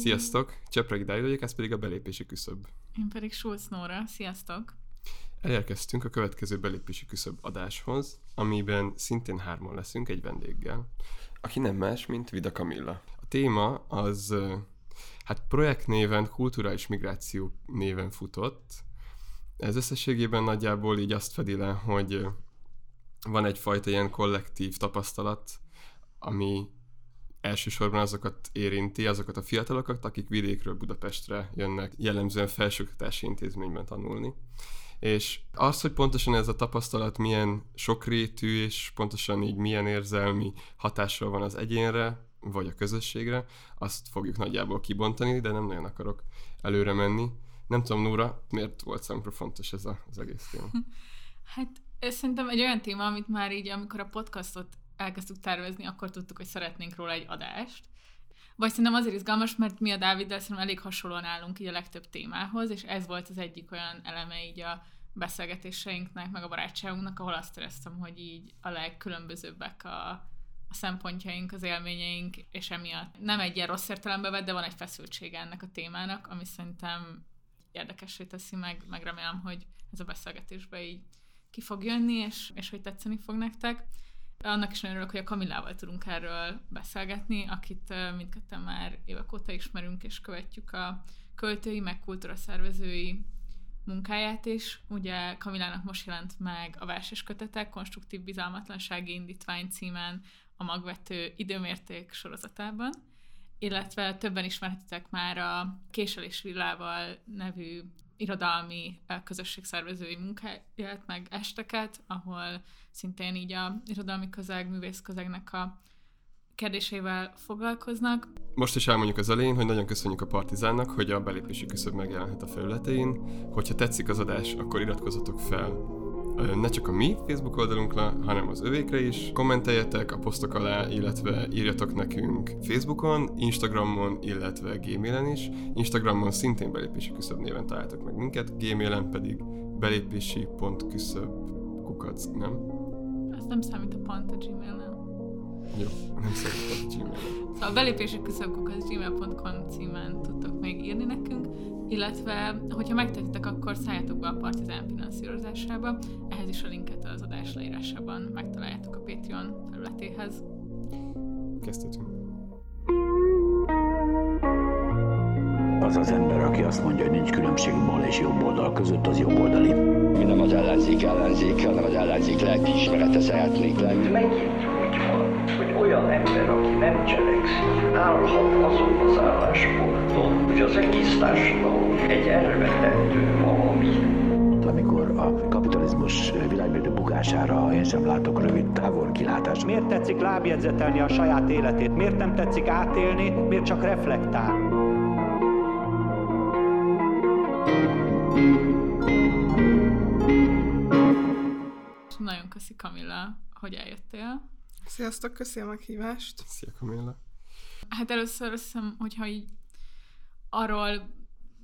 Sziasztok! Csepregi Dávid vagyok, ez pedig a belépési küszöb. Én pedig Schulz Nóra. Sziasztok! Elérkeztünk a következő belépési küszöb adáshoz, amiben szintén hárman leszünk egy vendéggel, aki nem más, mint Vida Kamilla. A téma az hát projekt néven, kulturális migráció néven futott. Ez összességében nagyjából így azt fedi le, hogy van egyfajta ilyen kollektív tapasztalat, ami elsősorban azokat érinti, azokat a fiatalokat, akik vidékről Budapestre jönnek jellemzően felsőoktatási intézményben tanulni. És az, hogy pontosan ez a tapasztalat milyen sokrétű, és pontosan így milyen érzelmi hatással van az egyénre, vagy a közösségre, azt fogjuk nagyjából kibontani, de nem nagyon akarok előre menni. Nem tudom, Nóra, miért volt számunkra fontos ez a, az egész téma? Hát ez szerintem egy olyan téma, amit már így, amikor a podcastot elkezdtük tervezni, akkor tudtuk, hogy szeretnénk róla egy adást. Vagy szerintem azért izgalmas, mert mi a Dáviddal szerintem elég hasonlóan állunk így a legtöbb témához, és ez volt az egyik olyan eleme így a beszélgetéseinknek, meg a barátságunknak, ahol azt éreztem, hogy így a legkülönbözőbbek a, a szempontjaink, az élményeink, és emiatt nem egy ilyen rossz értelembe vett, de van egy feszültsége ennek a témának, ami szerintem érdekessé teszi meg, meg remélem, hogy ez a beszélgetésbe így ki fog jönni, és, és hogy tetszeni fog nektek. Annak is nagyon örülök, hogy a Kamillával tudunk erről beszélgetni, akit mindketten már évek óta ismerünk, és követjük a költői, meg kultúra szervezői munkáját is. Ugye Kamillának most jelent meg a verses kötetek, Konstruktív Bizalmatlansági Indítvány címen a magvető időmérték sorozatában, illetve többen ismerhetitek már a Késelés Villával nevű irodalmi közösségszervezői munkáját, meg esteket, ahol szintén így a irodalmi közeg, művész közegnek a kérdésével foglalkoznak. Most is elmondjuk az elején, hogy nagyon köszönjük a Partizánnak, hogy a belépési küszöb megjelenhet a felületein. Hogyha tetszik az adás, akkor iratkozzatok fel ne csak a mi Facebook oldalunkra, hanem az övékre is. Kommenteljetek a posztok alá, illetve írjatok nekünk Facebookon, Instagramon, illetve Gmailen is. Instagramon szintén belépési küszöb néven találtok meg minket, Gmailen pedig belépési.küszöb kukac, nem? Ez nem számít a pont a Gmailen. Jó, nem a Gmailen. Szóval a belépési küszöb kukac gmail.com címen tudtok még írni nekünk illetve hogyha megtettek, akkor szálljatok be a Partizán finanszírozásába, ehhez is a linket az adás leírásában megtaláljátok a Patreon felületéhez. Kezdhetünk. Az az ember, aki azt mondja, hogy nincs különbség bal és jobb oldal között, az jobb oldali. Mi nem az ellenzék ellenzék, hanem az ellenzék lelkiismerete szeretnék lenni. Megint olyan ember, aki nem cselekszik, állhat azon az állásponton, hogy az egész társadalom egy elvetendő valami. Amikor a kapitalizmus világmérdő bukására én sem látok rövid távol kilátást. Miért tetszik lábjegyzetelni a saját életét? Miért nem tetszik átélni? Miért csak reflektál? Nagyon köszi Kamilla, hogy eljöttél. Sziasztok, köszi a meghívást. Szia Kamilla. Hát először azt hiszem, hogyha így arról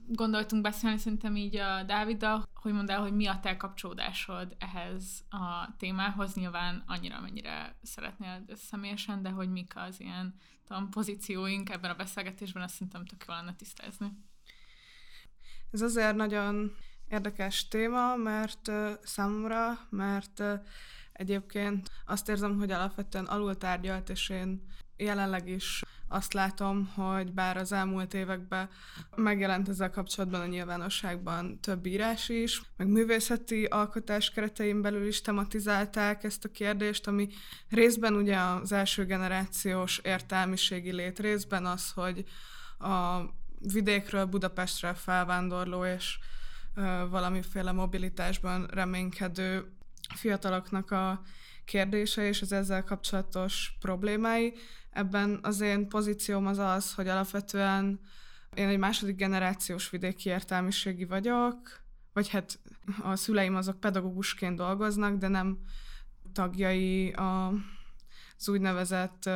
gondoltunk beszélni szerintem így a Dáviddal, hogy mondd el, hogy mi a te kapcsolódásod ehhez a témához, nyilván annyira, amennyire szeretnél személyesen, de hogy mik az ilyen tudom, pozícióink ebben a beszélgetésben, azt szerintem tök jól lenne tisztázni. Ez azért nagyon érdekes téma, mert uh, számomra, mert uh, egyébként azt érzem, hogy alapvetően alultárgyalt, és én jelenleg is azt látom, hogy bár az elmúlt években megjelent ezzel kapcsolatban a nyilvánosságban több írás is, meg művészeti alkotás keretein belül is tematizálták ezt a kérdést, ami részben ugye az első generációs értelmiségi lét, részben az, hogy a vidékről Budapestre felvándorló és valamiféle mobilitásban reménykedő fiataloknak a kérdése és az ezzel kapcsolatos problémái. Ebben az én pozícióm az az, hogy alapvetően én egy második generációs vidéki értelmiségi vagyok, vagy hát a szüleim azok pedagógusként dolgoznak, de nem tagjai a, az úgynevezett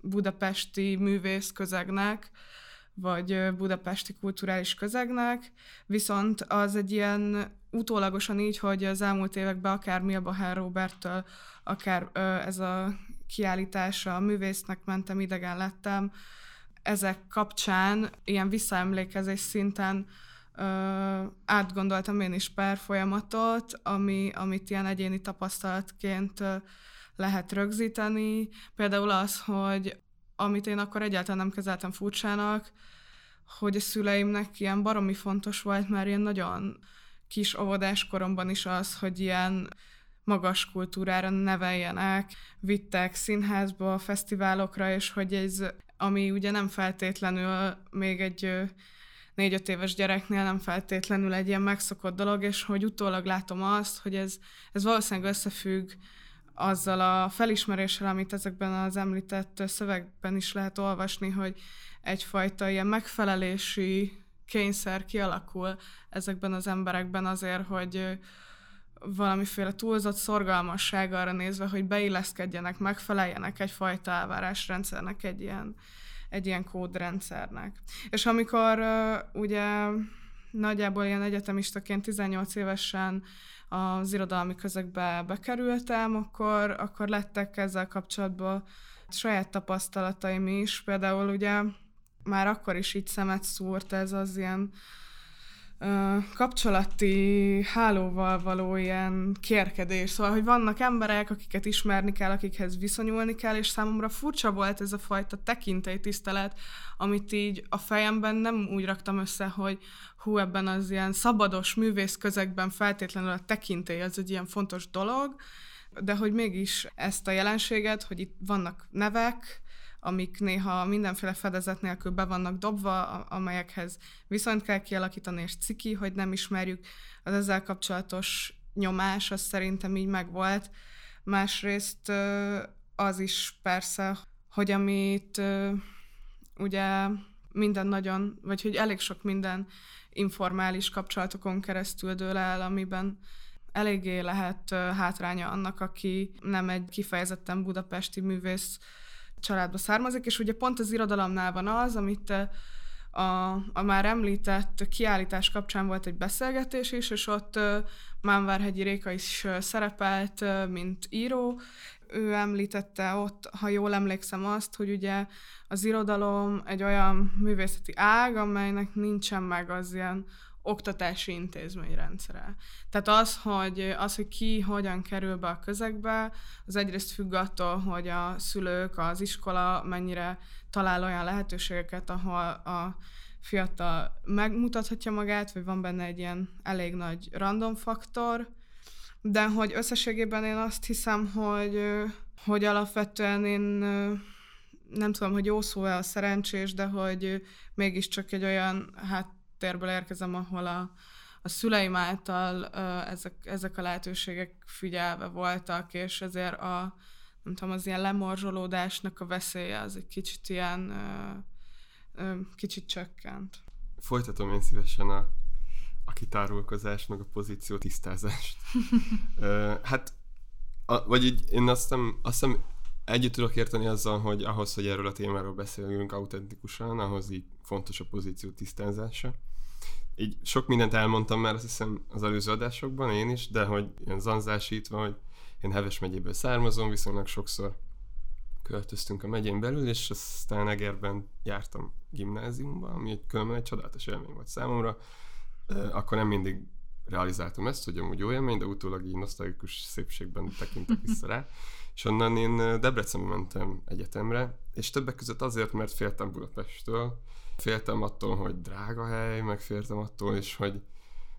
budapesti művész közegnek, vagy budapesti kulturális közegnek, viszont az egy ilyen utólagosan így, hogy az elmúlt években akár Milbahár Roberttől, akár ez a kiállítása, a művésznek mentem, idegen lettem, ezek kapcsán ilyen visszaemlékezés szinten ö, átgondoltam én is pár folyamatot, ami, amit ilyen egyéni tapasztalatként ö, lehet rögzíteni. Például az, hogy amit én akkor egyáltalán nem kezeltem furcsának, hogy a szüleimnek ilyen baromi fontos volt már ilyen nagyon kis óvodás koromban is az, hogy ilyen magas kultúrára neveljenek, vittek színházba, fesztiválokra, és hogy ez, ami ugye nem feltétlenül még egy négy-öt éves gyereknél nem feltétlenül egy ilyen megszokott dolog, és hogy utólag látom azt, hogy ez, ez valószínűleg összefügg azzal a felismeréssel, amit ezekben az említett szövegben is lehet olvasni, hogy egyfajta ilyen megfelelési kényszer kialakul ezekben az emberekben azért, hogy valamiféle túlzott szorgalmasság arra nézve, hogy beilleszkedjenek, megfeleljenek egyfajta elvárásrendszernek, egy ilyen, egy ilyen kódrendszernek. És amikor ugye nagyjából ilyen egyetemistaként 18 évesen az irodalmi közegbe bekerültem, akkor, akkor lettek ezzel kapcsolatban saját tapasztalataim is. Például ugye már akkor is így szemet szúrt ez az ilyen kapcsolati hálóval való ilyen kérkedés. Szóval, hogy vannak emberek, akiket ismerni kell, akikhez viszonyulni kell, és számomra furcsa volt ez a fajta tekintélytisztelet, amit így a fejemben nem úgy raktam össze, hogy hú, ebben az ilyen szabados művész közegben feltétlenül a tekintély az egy ilyen fontos dolog, de hogy mégis ezt a jelenséget, hogy itt vannak nevek, amik néha mindenféle fedezet nélkül be vannak dobva, amelyekhez viszont kell kialakítani, és ciki, hogy nem ismerjük. Az ezzel kapcsolatos nyomás, az szerintem így megvolt. Másrészt az is persze, hogy amit ugye minden nagyon, vagy hogy elég sok minden informális kapcsolatokon keresztül dől el, amiben eléggé lehet hátránya annak, aki nem egy kifejezetten budapesti művész családba származik, és ugye pont az irodalomnál van az, amit a, a már említett kiállítás kapcsán volt egy beszélgetés is, és ott Mánvárhegyi Réka is szerepelt, mint író. Ő említette ott, ha jól emlékszem azt, hogy ugye az irodalom egy olyan művészeti ág, amelynek nincsen meg az ilyen oktatási intézményrendszere. Tehát az, hogy, az, hogy ki hogyan kerül be a közegbe, az egyrészt függ attól, hogy a szülők, az iskola mennyire talál olyan lehetőségeket, ahol a fiatal megmutathatja magát, vagy van benne egy ilyen elég nagy random faktor, de hogy összességében én azt hiszem, hogy, hogy alapvetően én nem tudom, hogy jó szó-e a szerencsés, de hogy mégiscsak egy olyan hát térből érkezem, ahol a, a szüleim által ezek, ezek a lehetőségek figyelve voltak, és ezért a, nem tudom, az ilyen lemorzsolódásnak a veszélye az egy kicsit ilyen kicsit csökkent. Folytatom én szívesen a, a kitárulkozást, meg a pozíció tisztázást. hát, a, vagy így én azt hiszem, azt hiszem együtt tudok érteni azzal, hogy ahhoz, hogy erről a témáról beszélünk autentikusan, ahhoz így fontos a pozíció tisztázása így sok mindent elmondtam már azt hiszem az előző adásokban, én is, de hogy ilyen zanzásítva, hogy én Heves megyéből származom, viszonylag sokszor költöztünk a megyén belül, és aztán Egerben jártam gimnáziumba, ami egy különben egy csodálatos élmény volt számomra. Akkor nem mindig realizáltam ezt, hogy amúgy jó élmény, de utólag így nosztalgikus szépségben tekintek vissza rá. És onnan én Debrecenbe mentem egyetemre, és többek között azért, mert féltem Budapesttől, Féltem attól, hogy drága hely, meg féltem attól is, hogy,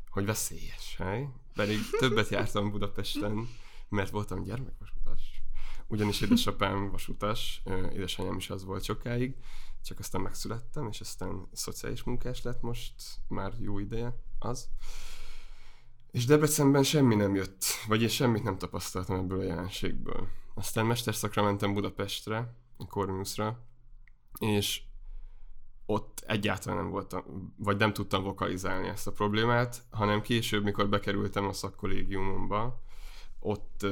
hogy veszélyes hely. Pedig többet jártam Budapesten, mert voltam gyermekvasutas. Ugyanis édesapám vasutas, édesanyám is az volt sokáig, csak aztán megszülettem, és aztán szociális munkás lett most, már jó ideje az. És Debrecenben semmi nem jött, vagy én semmit nem tapasztaltam ebből a jelenségből. Aztán mesterszakra mentem Budapestre, Corvinusra, és ott egyáltalán nem voltam, vagy nem tudtam vokalizálni ezt a problémát, hanem később, mikor bekerültem a szakkollégiumomba, ott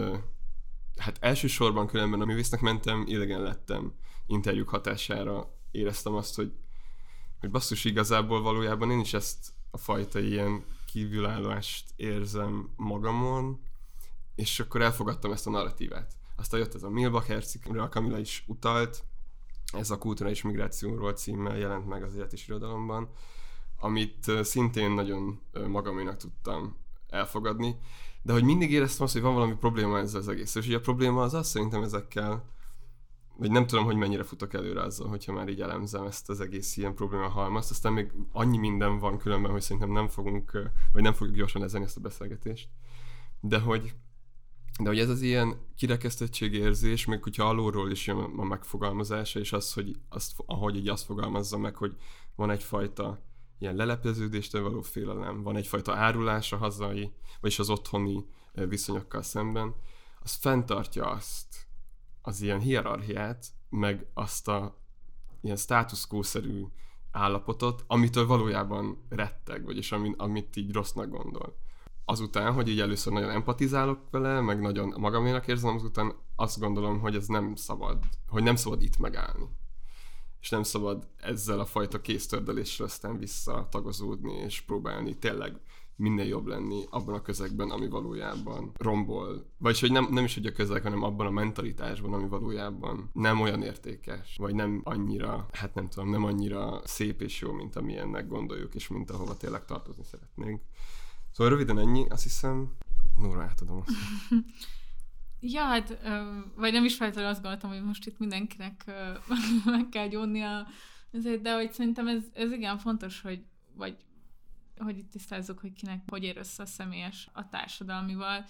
hát elsősorban különben a művésznek mentem, idegen lettem interjúk hatására éreztem azt, hogy, hogy basszus igazából valójában én is ezt a fajta ilyen kívülállást érzem magamon, és akkor elfogadtam ezt a narratívát. Aztán jött ez a Milbach Hercikre, a Kamila is utalt, ez a kulturális migrációról címmel jelent meg az élet és irodalomban, amit szintén nagyon magaménak tudtam elfogadni, de hogy mindig éreztem azt, hogy van valami probléma ezzel az egész. És ugye a probléma az az szerintem ezekkel, vagy nem tudom, hogy mennyire futok előre azzal, hogyha már így elemzem ezt az egész ilyen probléma halmazt, aztán még annyi minden van különben, hogy szerintem nem fogunk, vagy nem fogjuk gyorsan ezen ezt a beszélgetést. De hogy de hogy ez az ilyen kirekesztettségérzés, még hogyha alulról is jön a megfogalmazása, és az, hogy azt, ahogy így azt fogalmazza meg, hogy van egyfajta ilyen lelepleződéstől való félelem, van egyfajta árulás a hazai, vagyis az otthoni viszonyokkal szemben, az fenntartja azt, az ilyen hierarchiát, meg azt a ilyen status quo-szerű állapotot, amitől valójában retteg, vagyis amit, amit így rossznak gondol azután, hogy így először nagyon empatizálok vele, meg nagyon magaménak érzem, azután azt gondolom, hogy ez nem szabad, hogy nem szabad itt megállni. És nem szabad ezzel a fajta kéztördeléssel aztán visszatagozódni, és próbálni tényleg minél jobb lenni abban a közegben, ami valójában rombol. Vagyis, hogy nem, nem is hogy a közeg, hanem abban a mentalitásban, ami valójában nem olyan értékes, vagy nem annyira, hát nem tudom, nem annyira szép és jó, mint amilyennek gondoljuk, és mint ahova tényleg tartozni szeretnénk. Szóval röviden ennyi, azt hiszem, Nóra átadom azt. Ja, hát, vagy nem is feltétlenül azt gondoltam, hogy most itt mindenkinek meg kell gyónnia, ezért, de hogy szerintem ez, ez igen fontos, hogy, vagy hogy itt tisztázzuk, hogy kinek hogy ér össze a személyes a társadalmival,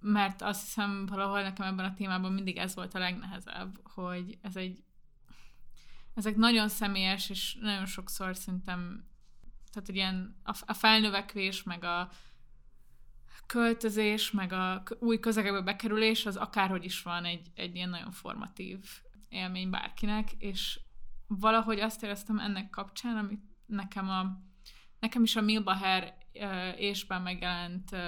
mert azt hiszem valahol nekem ebben a témában mindig ez volt a legnehezebb, hogy ez egy ezek nagyon személyes, és nagyon sokszor szerintem tehát egy ilyen a, a felnövekvés, meg a költözés, meg a új közegekbe bekerülés, az akárhogy is van egy, egy ilyen nagyon formatív élmény bárkinek, és valahogy azt éreztem ennek kapcsán, amit nekem a nekem is a Milbaher uh, ésben megjelent uh,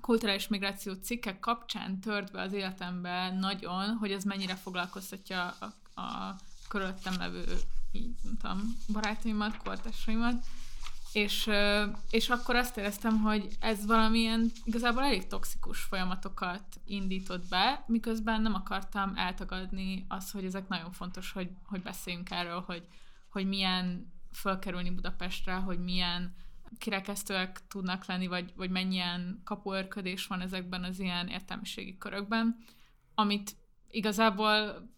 kulturális migráció cikkek kapcsán tört be az életembe nagyon, hogy ez mennyire foglalkoztatja a, a körülöttem levő így, nem tudom, barátaimat, kortársaimat, és, és akkor azt éreztem, hogy ez valamilyen igazából elég toxikus folyamatokat indított be, miközben nem akartam eltagadni azt, hogy ezek nagyon fontos, hogy, hogy beszéljünk erről, hogy, hogy milyen fölkerülni Budapestre, hogy milyen kirekesztőek tudnak lenni, vagy, vagy mennyien kapuörködés van ezekben az ilyen értelmiségi körökben, amit igazából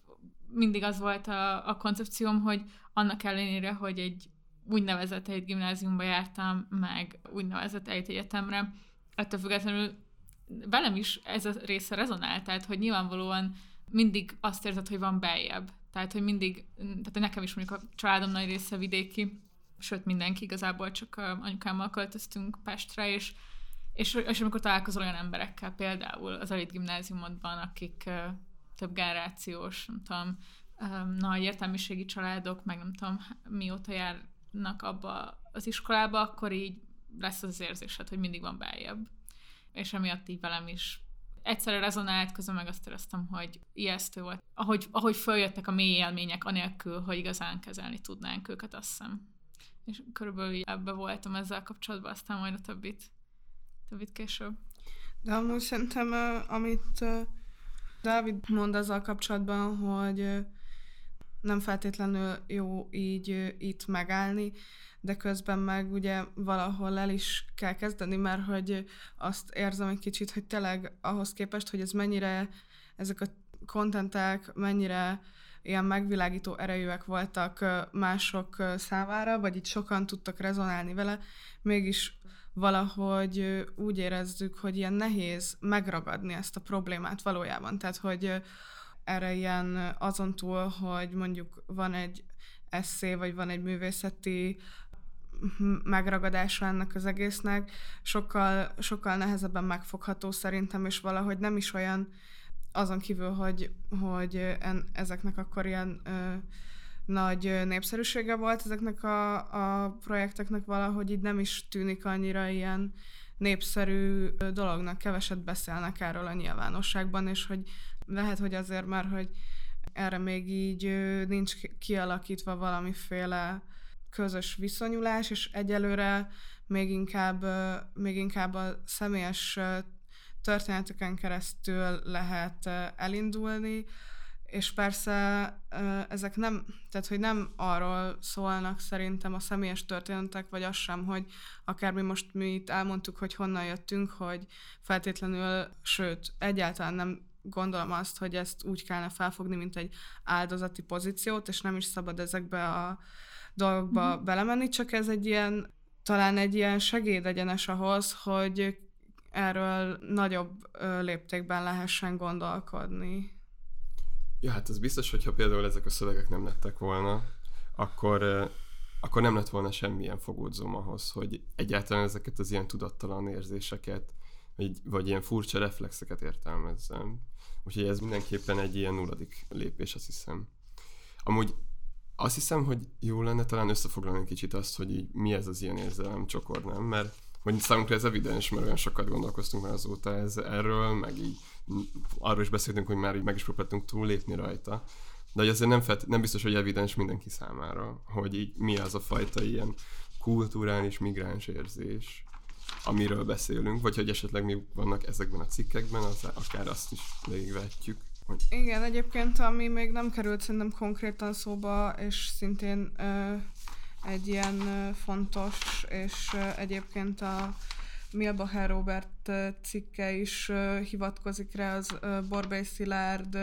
mindig az volt a, a koncepcióm, hogy annak ellenére, hogy egy úgynevezett egy gimnáziumba jártam, meg úgynevezett egy egyetemre, ettől függetlenül velem is ez a része rezonált, tehát hogy nyilvánvalóan mindig azt érzed, hogy van beljebb. Tehát, hogy mindig, tehát nekem is mondjuk a családom nagy része vidéki, sőt mindenki, igazából csak anyukámmal költöztünk Pestre, és, és, és amikor találkozol olyan emberekkel, például az elit gimnáziumodban, akik több generációs, nem tudom, nagy értelmiségi családok, meg nem tudom, mióta járnak abba az iskolába, akkor így lesz az, érzésed, hogy mindig van beljebb. És emiatt így velem is egyszerre rezonált, közben meg azt éreztem, hogy ijesztő volt. Ahogy, ahogy följöttek a mély élmények, anélkül, hogy igazán kezelni tudnánk őket, azt hiszem. És körülbelül ebbe voltam ezzel kapcsolatban, aztán majd a többit, többit később. De amúgy szerintem, amit Dávid mond azzal kapcsolatban, hogy nem feltétlenül jó így itt megállni, de közben meg ugye valahol el is kell kezdeni, mert hogy azt érzem egy kicsit, hogy tényleg ahhoz képest, hogy ez mennyire, ezek a kontentek mennyire ilyen megvilágító erejűek voltak mások számára, vagy itt sokan tudtak rezonálni vele, mégis valahogy úgy érezzük, hogy ilyen nehéz megragadni ezt a problémát valójában. Tehát, hogy erre ilyen azon túl, hogy mondjuk van egy eszé, vagy van egy művészeti megragadása ennek az egésznek, sokkal, sokkal nehezebben megfogható szerintem, és valahogy nem is olyan azon kívül, hogy, hogy en, ezeknek akkor ilyen ö, nagy népszerűsége volt ezeknek a, a projekteknek valahogy így nem is tűnik annyira ilyen népszerű dolognak, keveset beszélnek erről a nyilvánosságban, és hogy lehet, hogy azért, mert hogy erre még így nincs ki- kialakítva valamiféle közös viszonyulás, és egyelőre még inkább, még inkább a személyes történeteken keresztül lehet elindulni, és persze ezek nem, tehát hogy nem arról szólnak szerintem a személyes történetek, vagy az sem, hogy akár mi most mi itt elmondtuk, hogy honnan jöttünk, hogy feltétlenül, sőt, egyáltalán nem gondolom azt, hogy ezt úgy kellene felfogni, mint egy áldozati pozíciót, és nem is szabad ezekbe a dolgokba mm-hmm. belemenni, csak ez egy ilyen, talán egy ilyen segédegyenes ahhoz, hogy erről nagyobb léptékben lehessen gondolkodni. Ja, hát ez biztos, hogyha például ezek a szövegek nem lettek volna, akkor, akkor nem lett volna semmilyen fogódzom ahhoz, hogy egyáltalán ezeket az ilyen tudattalan érzéseket, vagy, vagy ilyen furcsa reflexeket értelmezzem. Úgyhogy ez mindenképpen egy ilyen nulladik lépés, azt hiszem. Amúgy azt hiszem, hogy jó lenne talán összefoglalni kicsit azt, hogy így mi ez az ilyen érzelem csokor, nem? Mert hogy számunkra ez evidens, mert olyan sokat gondolkoztunk már azóta ez, erről, meg így arról is beszéltünk, hogy már így meg is próbáltunk túllépni rajta. De hogy azért nem, felt, nem biztos, hogy evidens mindenki számára, hogy így mi az a fajta ilyen kulturális migráns érzés, amiről beszélünk, vagy hogy esetleg mi vannak ezekben a cikkekben, az, akár azt is végigvetjük. Hogy... Igen, egyébként ami még nem került szerintem konkrétan szóba, és szintén ö, egy ilyen ö, fontos, és ö, egyébként a Milbacher Robert cikke is ö, hivatkozik rá, az ö, Borbély Szilárd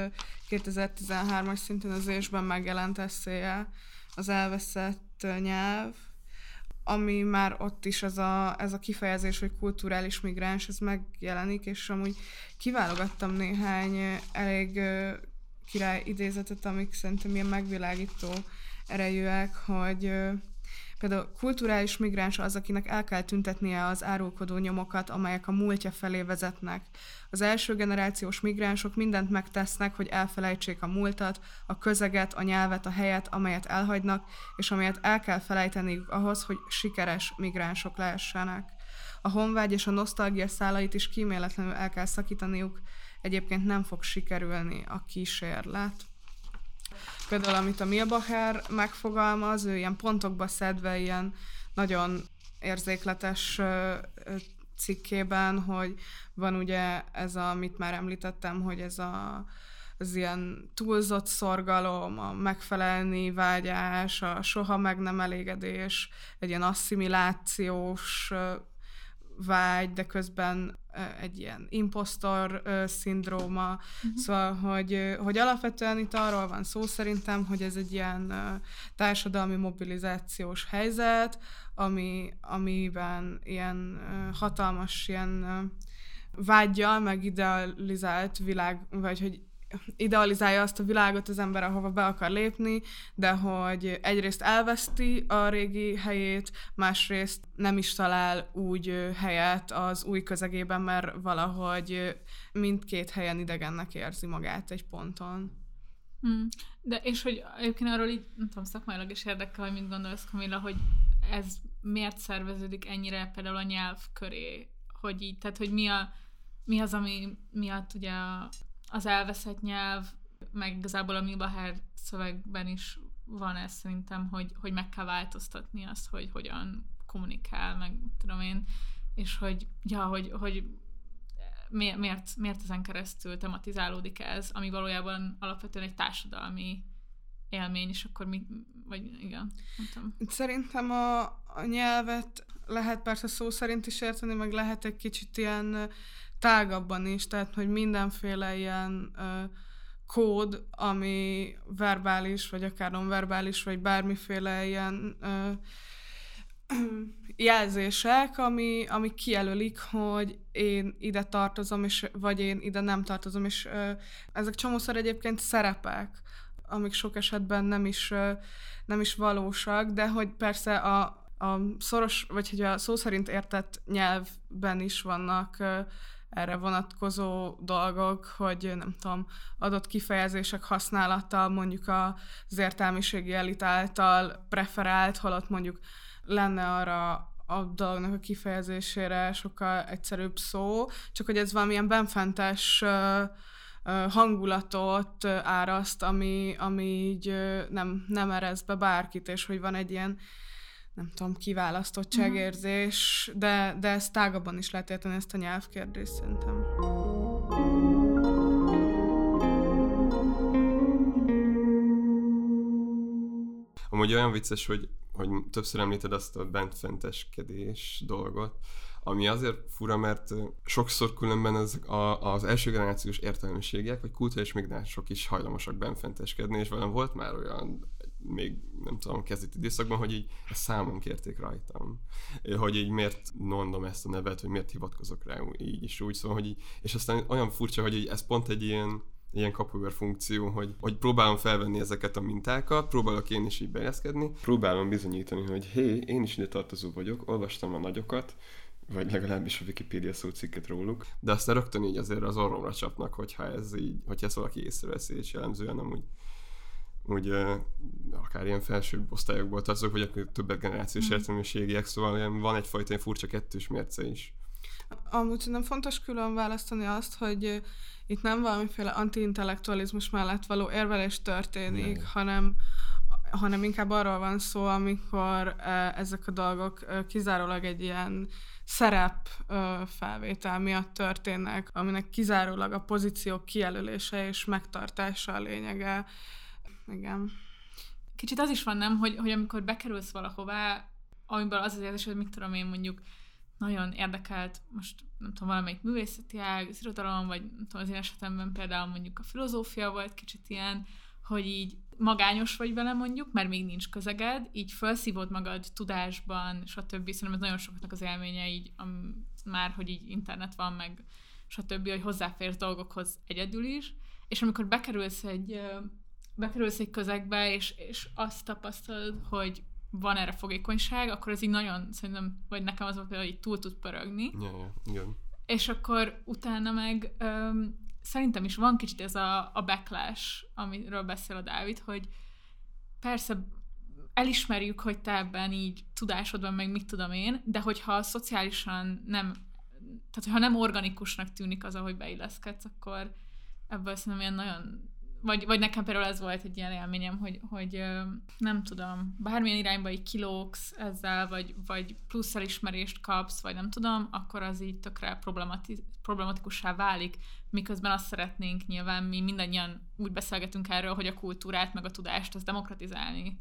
2013-as szintén az ésben megjelent eszéje, az elveszett nyelv, ami már ott is ez a, ez a kifejezés, hogy kulturális migráns, ez megjelenik, és amúgy kiválogattam néhány elég király idézetet, amik szerintem ilyen megvilágító erejűek, hogy Például kulturális migráns az, akinek el kell tüntetnie az árulkodó nyomokat, amelyek a múltja felé vezetnek. Az első generációs migránsok mindent megtesznek, hogy elfelejtsék a múltat, a közeget, a nyelvet, a helyet, amelyet elhagynak, és amelyet el kell felejteniük ahhoz, hogy sikeres migránsok lehessenek. A honvágy és a nosztalgia szálait is kíméletlenül el kell szakítaniuk, egyébként nem fog sikerülni a kísérlet. Például, amit a Milbacher megfogalmaz, ő ilyen pontokba szedve ilyen nagyon érzékletes cikkében, hogy van ugye ez, a, amit már említettem, hogy ez a, az ilyen túlzott szorgalom, a megfelelni vágyás, a soha meg nem elégedés, egy ilyen asszimilációs vágy, de közben egy ilyen impostor szindróma. Uh-huh. Szóval, hogy, hogy alapvetően itt arról van szó szerintem, hogy ez egy ilyen társadalmi mobilizációs helyzet, ami, amiben ilyen hatalmas ilyen vágyjal, meg idealizált világ, vagy hogy idealizálja azt a világot az ember, ahova be akar lépni, de hogy egyrészt elveszti a régi helyét, másrészt nem is talál úgy helyet az új közegében, mert valahogy mindkét helyen idegennek érzi magát egy ponton. Hmm. De és hogy egyébként arról így, nem tudom, szakmailag is érdekel, hogy mit gondolsz, Kamilla, hogy ez miért szerveződik ennyire például a nyelv köré, hogy így, tehát hogy mi, a, mi az, ami miatt ugye a az elveszett nyelv, meg igazából a Milbaher szövegben is van ez szerintem, hogy, hogy meg kell változtatni azt, hogy hogyan kommunikál, meg tudom én, és hogy, ja, hogy, hogy miért, miért ezen keresztül tematizálódik ez, ami valójában alapvetően egy társadalmi élmény, és akkor mi, vagy igen, nem. Szerintem a, a nyelvet lehet persze szó szerint is érteni, meg lehet egy kicsit ilyen tágabban is, tehát hogy mindenféle ilyen ö, kód, ami verbális, vagy akár nonverbális, vagy bármiféle ilyen ö, jelzések, ami, ami kijelölik, hogy én ide tartozom, és, vagy én ide nem tartozom, és ö, ezek csomószor egyébként szerepek, amik sok esetben nem is, ö, nem is valósak, de hogy persze a, a szoros, vagy hogy a szó szerint értett nyelvben is vannak ö, erre vonatkozó dolgok, hogy nem tudom, adott kifejezések használata mondjuk az értelmiségi elit által preferált, holott mondjuk lenne arra a dolognak a kifejezésére sokkal egyszerűbb szó, csak hogy ez valamilyen benfentes hangulatot áraszt, ami, ami így nem, nem erez be bárkit, és hogy van egy ilyen nem tudom, kiválasztottságérzés, mhm. de, de ezt tágabban is lehet érteni, ezt a nyelvkérdést szerintem. Amúgy olyan vicces, hogy, hogy többször említed azt a bentfenteskedés dolgot, ami azért fura, mert sokszor különben ez a, az első generációs értelmiségiek, vagy kulturális migránsok is hajlamosak benfenteskedni, és velem volt már olyan még nem tudom, kezdeti időszakban, hogy így ezt számon kérték rajtam. Hogy így miért mondom ezt a nevet, hogy miért hivatkozok rá így és úgy, szóval, hogy így, és aztán olyan furcsa, hogy így ez pont egy ilyen ilyen kapuver funkció, hogy, hogy próbálom felvenni ezeket a mintákat, próbálok én is így bejelzkedni, próbálom bizonyítani, hogy hé, én is ide tartozó vagyok, olvastam a nagyokat, vagy legalábbis a Wikipedia szócikket róluk, de aztán rögtön így azért az orromra csapnak, hogyha ez így, hogyha ezt valaki észreveszi, és jellemzően amúgy úgy akár ilyen felső osztályokból tartozok, vagy akkor többet generációs mm. értelmiségiek, szóval van egyfajta ilyen furcsa kettős mérce is. Amúgy szerintem fontos külön választani azt, hogy itt nem valamiféle antiintellektualizmus mellett való érvelés történik, mm. hanem hanem inkább arról van szó, amikor ezek a dolgok kizárólag egy ilyen szerep felvétel miatt történnek, aminek kizárólag a pozíciók kijelölése és megtartása a lényege. Igen. Kicsit az is van, nem, hogy, hogy amikor bekerülsz valahová, amiből az az érzés, hogy mit tudom én mondjuk nagyon érdekelt, most nem tudom, valamelyik művészeti ág, az irodalom, vagy nem tudom, az én esetemben például mondjuk a filozófia volt kicsit ilyen, hogy így magányos vagy vele mondjuk, mert még nincs közeged, így felszívod magad tudásban, stb. Szerintem ez nagyon sokaknak az élménye így, am, már, hogy így internet van, meg stb., hogy hozzáférsz dolgokhoz egyedül is, és amikor bekerülsz egy, bekerülsz egy közegbe, és, és azt tapasztalod, hogy van erre fogékonyság, akkor ez így nagyon, szerintem, vagy nekem az volt, hogy így túl tud pörögni. Ja, ja, igen. És akkor utána meg öm, szerintem is van kicsit ez a, a backlash, amiről beszél a Dávid, hogy persze elismerjük, hogy te ebben így tudásodban, meg mit tudom én, de hogyha szociálisan nem, tehát hogyha nem organikusnak tűnik az, ahogy beilleszkedsz, akkor ebből szerintem ilyen nagyon vagy, vagy nekem például ez volt egy ilyen élményem, hogy, hogy nem tudom, bármilyen irányba így kilóksz ezzel, vagy, vagy plusz elismerést kapsz, vagy nem tudom, akkor az így tökre problemati- problematikussá válik, miközben azt szeretnénk nyilván, mi mindannyian úgy beszélgetünk erről, hogy a kultúrát, meg a tudást, azt demokratizálni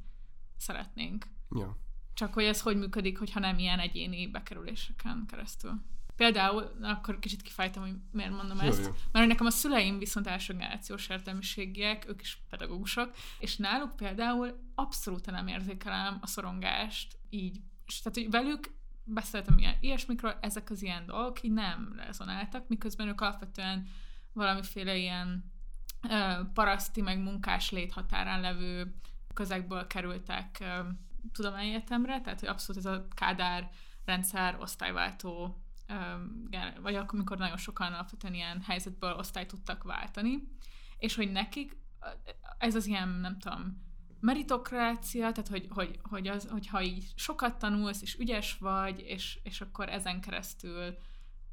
szeretnénk. Ja. Csak hogy ez hogy működik, hogyha nem ilyen egyéni bekerüléseken keresztül. Például, akkor kicsit kifejtem, hogy miért mondom Jó, ezt, jó. mert nekem a szüleim viszont első generációs értelmiségiek, ők is pedagógusok, és náluk például abszolút nem érzékelem a szorongást így. És tehát, hogy velük beszéltem ilyen, ilyesmikről, ezek az ilyen dolgok így nem rezonáltak, miközben ők alapvetően valamiféle ilyen ö, paraszti, meg munkás léthatárán levő közegből kerültek ö, tudományegyetemre, tehát hogy abszolút ez a Kádár rendszer osztályváltó vagy akkor, amikor nagyon sokan alapvetően ilyen helyzetből osztályt tudtak váltani, és hogy nekik ez az ilyen, nem tudom, meritokrácia, tehát hogy, hogy, hogy az, hogyha így sokat tanulsz, és ügyes vagy, és, és akkor ezen keresztül,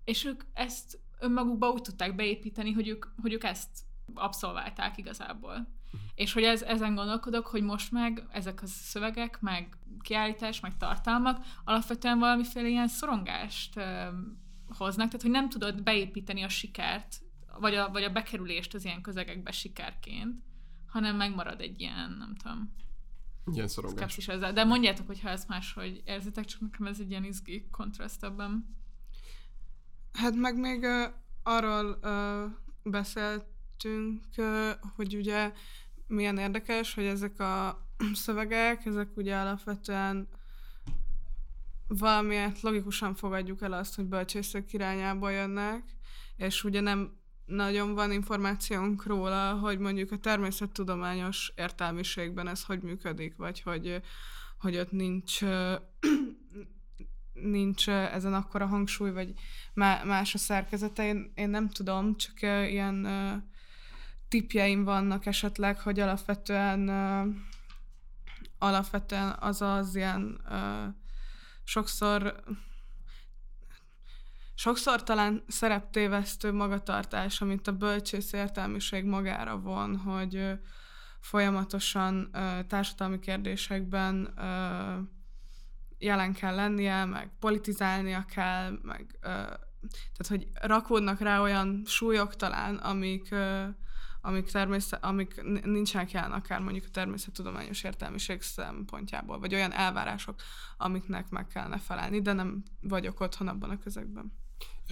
és ők ezt önmagukba úgy tudták beépíteni, hogy ők, hogy ők ezt abszolválták igazából. És hogy ez, ezen gondolkodok, hogy most meg ezek a szövegek, meg kiállítás, meg tartalmak alapvetően valamiféle ilyen szorongást ö, hoznak, tehát hogy nem tudod beépíteni a sikert, vagy a, vagy a bekerülést az ilyen közegekbe sikerként, hanem megmarad egy ilyen, nem tudom, Ilyen szorongás. szkepszis ezzel. De mondjátok, hogyha ezt máshogy érzitek, csak nekem ez egy ilyen izgi kontraszt ebben. Hát meg még uh, arról uh, beszéltünk, uh, hogy ugye milyen érdekes, hogy ezek a szövegek, ezek ugye alapvetően valamiért logikusan fogadjuk el azt, hogy bölcsészek irányából jönnek, és ugye nem nagyon van információnk róla, hogy mondjuk a természettudományos értelmiségben ez hogy működik, vagy hogy, hogy ott nincs nincs ezen akkora hangsúly, vagy má- más a szerkezete, én, én nem tudom, csak ilyen tipjeim vannak esetleg, hogy alapvetően ö, alapvetően az az ilyen ö, sokszor sokszor talán szereptévesztő magatartás, amit a bölcsész értelmiség magára von, hogy ö, folyamatosan ö, társadalmi kérdésekben ö, jelen kell lennie, meg politizálnia kell, meg ö, tehát, hogy rakódnak rá olyan súlyok talán, amik, ö, amik, természet, amik nincsenek jelen akár mondjuk a természettudományos értelmiség szempontjából, vagy olyan elvárások, amiknek meg kellene felelni, de nem vagyok otthon abban a közegben.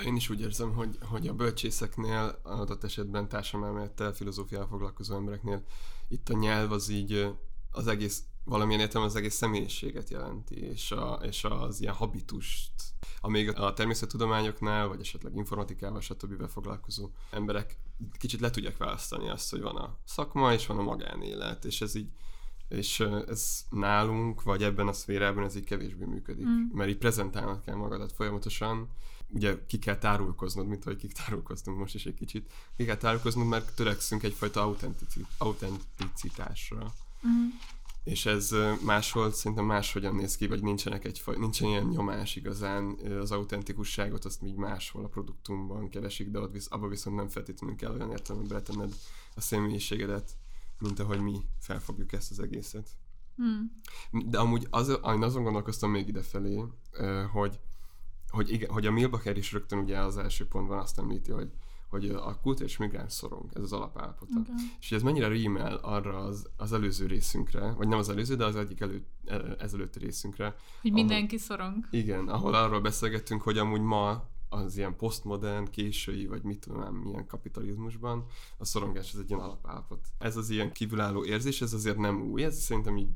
Én is úgy érzem, hogy, hogy a bölcsészeknél, adott esetben társadalmelmélettel, filozófiával foglalkozó embereknél itt a nyelv az így az egész, valamilyen értelemben az egész személyiséget jelenti, és, a, és az ilyen habitust, amíg a természettudományoknál, vagy esetleg informatikával, stb. foglalkozó emberek kicsit le tudják választani azt, hogy van a szakma, és van a magánélet, és ez így és ez nálunk, vagy ebben a szférában ez így kevésbé működik, mm. mert így prezentálnod kell magadat folyamatosan, ugye ki kell tárulkoznod, mint ahogy kik tárulkoztunk most is egy kicsit, ki kell tárulkoznod, mert törekszünk egyfajta autentici- autenticitásra. Mm. És ez máshol szerintem máshogyan néz ki, vagy nincsenek egy, nincsen ilyen nyomás igazán, az autentikusságot azt így máshol a produktumban keresik, de ott visz, abba viszont nem feltétlenül kell olyan értelemben betenned a személyiségedet, mint ahogy mi felfogjuk ezt az egészet. Mm. De amúgy az, én azon gondolkoztam még idefelé, hogy, hogy, igen, hogy a Milbacher is rögtön ugye az első pontban azt említi, hogy, hogy a kult és migráns szorong, ez az alapállapota. Igen. És ez mennyire rímel arra az, az előző részünkre, vagy nem az előző, de az egyik elő, e- ezelőtti részünkre. Hogy mindenki szorong. Igen, ahol arról beszélgettünk, hogy amúgy ma az ilyen posztmodern, késői, vagy mit tudom ám, milyen kapitalizmusban, a szorongás az egy ilyen alapállapot. Ez az ilyen kívülálló érzés, ez azért nem új, ez szerintem így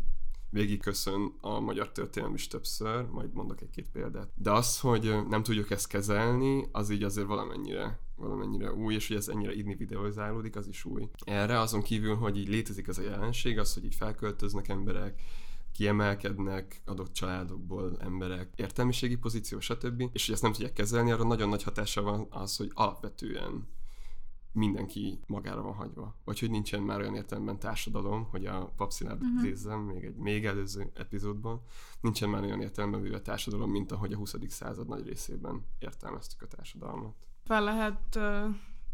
végigköszön a magyar történelem is többször, majd mondok egy-két példát. De az, hogy nem tudjuk ezt kezelni, az így azért valamennyire, valamennyire új, és hogy ez ennyire individualizálódik, az is új. Erre azon kívül, hogy így létezik ez a jelenség, az, hogy így felköltöznek emberek, kiemelkednek adott családokból emberek, értelmiségi pozíció, stb. És hogy ezt nem tudják kezelni, arra nagyon nagy hatása van az, hogy alapvetően mindenki magára van hagyva. Vagy hogy nincsen már olyan értelemben társadalom, hogy a Mhm. uh-huh. idézzem még egy még előző epizódban, nincsen már olyan értelemben véve társadalom, mint ahogy a 20. század nagy részében értelmeztük a társadalmat. Fel lehet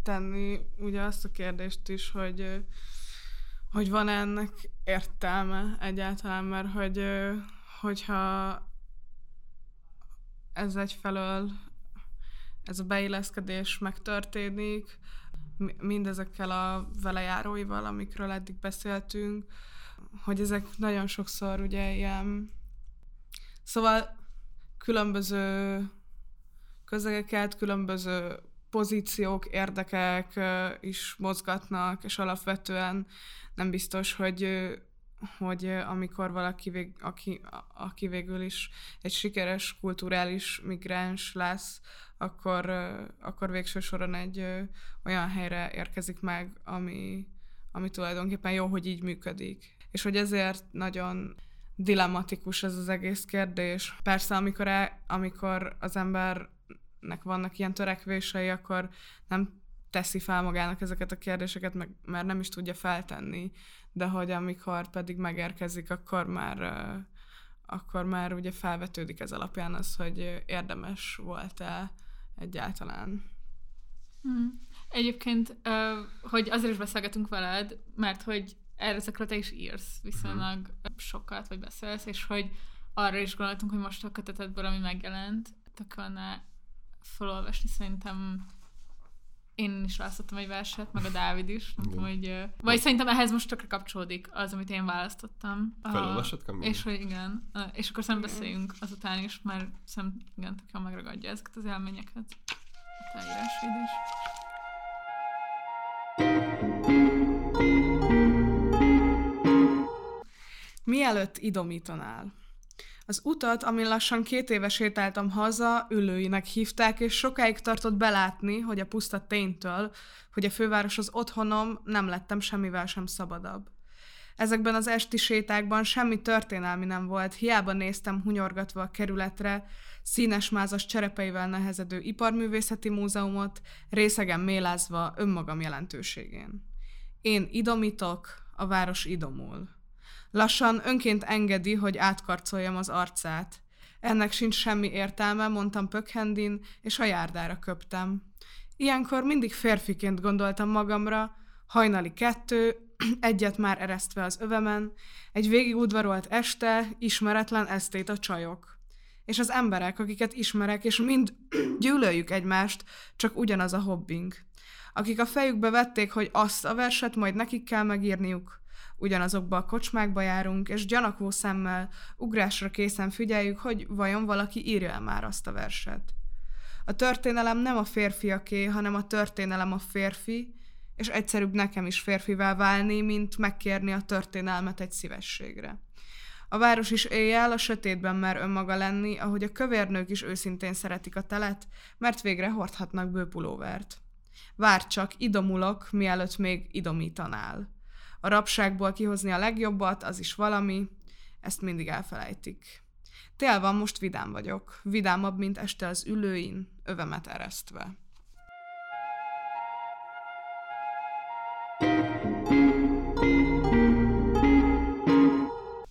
tenni ugye azt a kérdést is, hogy hogy van ennek értelme egyáltalán, mert hogy ö, hogyha ez egyfelől ez a beilleszkedés megtörténik, mindezekkel a velejáróival, amikről eddig beszéltünk, hogy ezek nagyon sokszor ugye ilyen szóval különböző közegeket, különböző pozíciók, érdekek is mozgatnak, és alapvetően nem biztos, hogy hogy amikor valaki, vég, aki, aki végül is egy sikeres kulturális migráns lesz, akkor, akkor végső soron egy olyan helyre érkezik meg, ami, ami tulajdonképpen jó, hogy így működik. És hogy ezért nagyon dilematikus ez az egész kérdés. Persze, amikor, el, amikor az embernek vannak ilyen törekvései, akkor nem teszi fel magának ezeket a kérdéseket, mert nem is tudja feltenni, de hogy amikor pedig megérkezik, akkor már akkor már ugye felvetődik ez alapján az, hogy érdemes volt-e egyáltalán. Mm. Egyébként, hogy azért is beszélgetünk veled, mert hogy erre te is írsz viszonylag uh sokat, vagy beszélsz, és hogy arra is gondoltunk, hogy most a kötetedből, ami megjelent, tök lenne felolvasni szerintem én is választottam egy verset, meg a Dávid is. Nem tudom, hogy, vagy szerintem ehhez most tökre kapcsolódik az, amit én választottam. Felolvasod, Kamilla? És hogy igen. És akkor szerintem beszéljünk azután is, mert szerintem igen, tök jól megragadja ezeket az élményeket. A te írásaid is. Mielőtt idomítanál. Az utat, amin lassan két éve sétáltam haza, ülőinek hívták, és sokáig tartott belátni, hogy a puszta ténytől, hogy a főváros az otthonom, nem lettem semmivel sem szabadabb. Ezekben az esti sétákban semmi történelmi nem volt, hiába néztem hunyorgatva a kerületre, színes mázas cserepeivel nehezedő iparművészeti múzeumot, részegen mélázva önmagam jelentőségén. Én idomítok, a város idomul. Lassan önként engedi, hogy átkarcoljam az arcát. Ennek sincs semmi értelme, mondtam Pökhendin, és a járdára köptem. Ilyenkor mindig férfiként gondoltam magamra, hajnali kettő, egyet már eresztve az övemen, egy végigudvarolt este, ismeretlen esztét a csajok. És az emberek, akiket ismerek, és mind gyűlöljük egymást, csak ugyanaz a hobbink. akik a fejükbe vették, hogy azt a verset majd nekik kell megírniuk. Ugyanazokba a kocsmákba járunk, és gyanakvó szemmel, ugrásra készen figyeljük, hogy vajon valaki írja már azt a verset. A történelem nem a férfiaké, hanem a történelem a férfi, és egyszerűbb nekem is férfivá válni, mint megkérni a történelmet egy szívességre. A város is éjjel a sötétben mer önmaga lenni, ahogy a kövérnők is őszintén szeretik a telet, mert végre hordhatnak bőpulóvert. Vár csak, idomulok, mielőtt még idomítanál. A rabságból kihozni a legjobbat, az is valami, ezt mindig elfelejtik. Tél van, most vidám vagyok. Vidámabb, mint este az ülőin, övemet eresztve.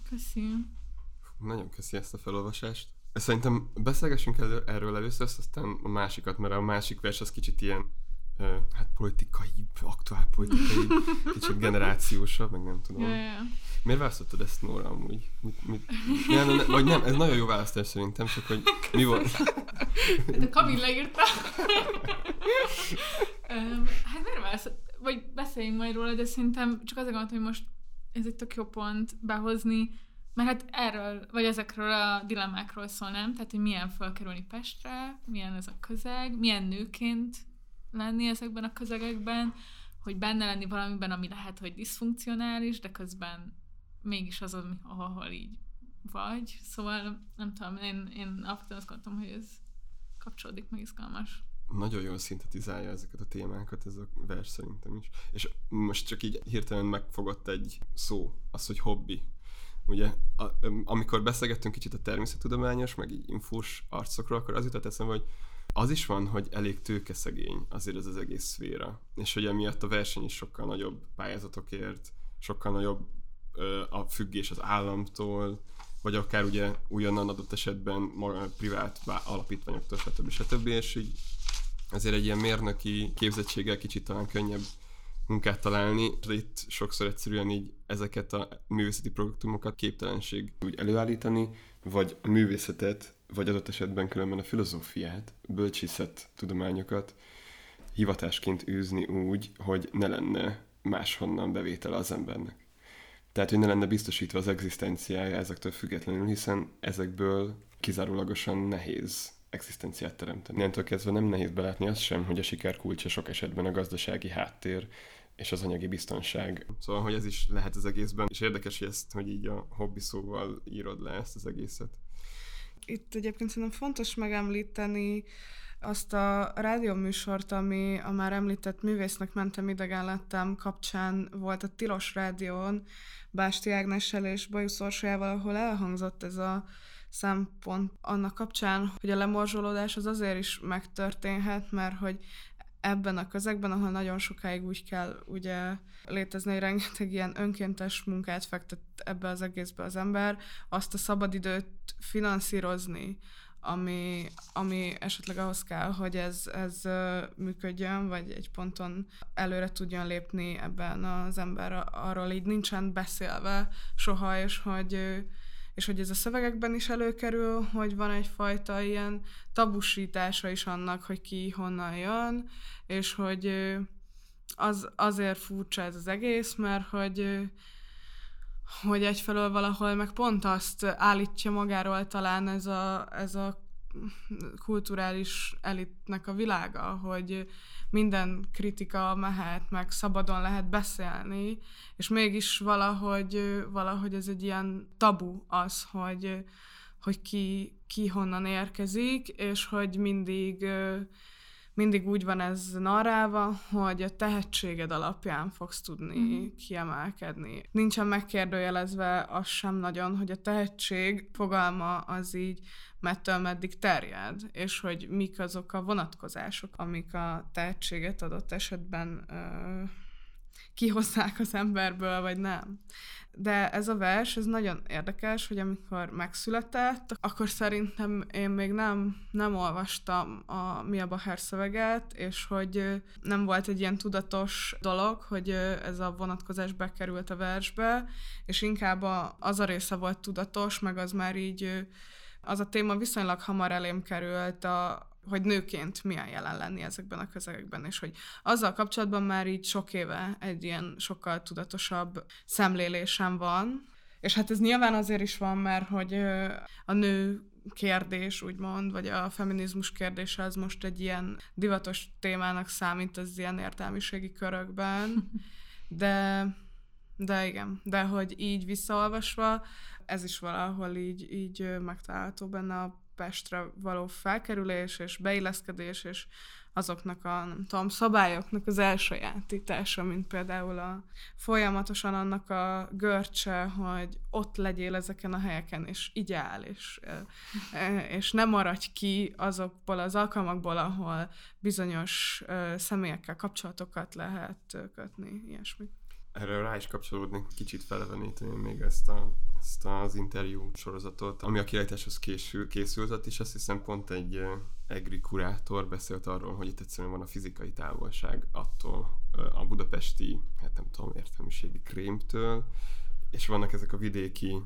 Köszi. Nagyon köszi ezt a felolvasást. Szerintem beszélgessünk elő, erről először, aztán a másikat, mert a másik vers az kicsit ilyen hát politikai, aktuál politikai, kicsit generációsabb, meg nem tudom. Ja, ja. Miért választottad ezt, Nóra, amúgy? Mit, mit? Nem, nem, vagy nem, ez nagyon jó választás szerintem, csak hogy mi volt? Hát a Kamilla írta. Öm, hát miért választ? Vagy beszéljünk majd róla, de szerintem csak azért gondoltam, hogy most ez egy tök jó pont behozni, mert hát erről, vagy ezekről a dilemmákról szól, nem? Tehát, hogy milyen felkerülni Pestre, milyen ez a közeg, milyen nőként lenni ezekben a közegekben, hogy benne lenni valamiben, ami lehet, hogy diszfunkcionális, de közben mégis az, ahol így vagy. Szóval nem tudom, én, én alapvetően azt gondoltam, hogy ez kapcsolódik, meg izgalmas. Nagyon jól szintetizálja ezeket a témákat ez a vers szerintem is. És most csak így hirtelen megfogott egy szó, az, hogy hobbi. Ugye, a, amikor beszélgettünk kicsit a természettudományos, meg így infós arcokról, akkor az jutott eszembe, hogy az is van, hogy elég tőkeszegény azért ez az egész szféra. És hogy emiatt a verseny is sokkal nagyobb pályázatokért, sokkal nagyobb ö, a függés az államtól, vagy akár ugye újonnan adott esetben maga, privát vá- alapítványoktól, stb. stb. És így ezért egy ilyen mérnöki képzettséggel kicsit talán könnyebb munkát találni, de itt sokszor egyszerűen így ezeket a művészeti produktumokat képtelenség úgy előállítani, vagy a művészetet, vagy adott esetben különben a filozófiát, bölcsészet tudományokat hivatásként űzni úgy, hogy ne lenne máshonnan bevétele az embernek. Tehát, hogy ne lenne biztosítva az egzisztenciája ezektől függetlenül, hiszen ezekből kizárólagosan nehéz egzisztenciát teremteni. Innentől kezdve nem nehéz belátni azt sem, hogy a siker kulcsa sok esetben a gazdasági háttér és az anyagi biztonság. Szóval, hogy ez is lehet az egészben, és érdekes, hogy ezt, hogy így a hobbi szóval írod le ezt az egészet. Itt egyébként szerintem fontos megemlíteni azt a rádióműsort, ami a már említett művésznek mentem, idegen lettem kapcsán volt a Tilos Rádión, Básti Ágnessel és Bajusz Orsolyával, ahol elhangzott ez a szempont annak kapcsán, hogy a lemorzsolódás az azért is megtörténhet, mert hogy ebben a közegben, ahol nagyon sokáig úgy kell ugye létezni, hogy rengeteg ilyen önkéntes munkát fektet ebbe az egészbe az ember, azt a szabadidőt finanszírozni, ami, ami esetleg ahhoz kell, hogy ez, ez működjön, vagy egy ponton előre tudjon lépni ebben az ember, arról így nincsen beszélve soha, és hogy, és hogy ez a szövegekben is előkerül, hogy van egyfajta ilyen tabusítása is annak, hogy ki honnan jön, és hogy az azért furcsa ez az egész, mert hogy hogy egyfelől valahol meg pont azt állítja magáról talán ez a, ez a kulturális elitnek a világa, hogy minden kritika mehet, meg szabadon lehet beszélni, és mégis valahogy, valahogy ez egy ilyen tabu az, hogy, hogy ki, ki honnan érkezik, és hogy mindig mindig úgy van ez narrálva, hogy a tehetséged alapján fogsz tudni mm. kiemelkedni. Nincsen megkérdőjelezve az sem nagyon, hogy a tehetség fogalma az így mettől meddig terjed, és hogy mik azok a vonatkozások, amik a tehetséget adott esetben ö, kihozzák az emberből, vagy nem. De ez a vers, ez nagyon érdekes, hogy amikor megszületett, akkor szerintem én még nem, nem olvastam a Mia Bacher szöveget, és hogy nem volt egy ilyen tudatos dolog, hogy ez a vonatkozás bekerült a versbe, és inkább az a része volt tudatos, meg az már így az a téma viszonylag hamar elém került a hogy nőként milyen jelen lenni ezekben a közegekben, és hogy azzal kapcsolatban már így sok éve egy ilyen sokkal tudatosabb szemlélésem van, és hát ez nyilván azért is van, mert hogy a nő kérdés, úgymond, vagy a feminizmus kérdése az most egy ilyen divatos témának számít az ilyen értelmiségi körökben, de, de igen, de hogy így visszaolvasva, ez is valahol így, így megtalálható benne a Pestre való felkerülés és beilleszkedés, és azoknak a, nem tudom, szabályoknak az elsajátítása, mint például a folyamatosan annak a görcse, hogy ott legyél ezeken a helyeken, és így és, és nem maradj ki azokból az alkalmakból, ahol bizonyos személyekkel kapcsolatokat lehet kötni, ilyesmi. Erre rá is kapcsolódni, kicsit feleveníteni még ezt a ezt az interjú sorozatot, ami a kiállításhoz készül, készült, és azt hiszem pont egy egri kurátor beszélt arról, hogy itt egyszerűen van a fizikai távolság attól a budapesti, hát nem tudom, értelmiségi krémtől, és vannak ezek a vidéki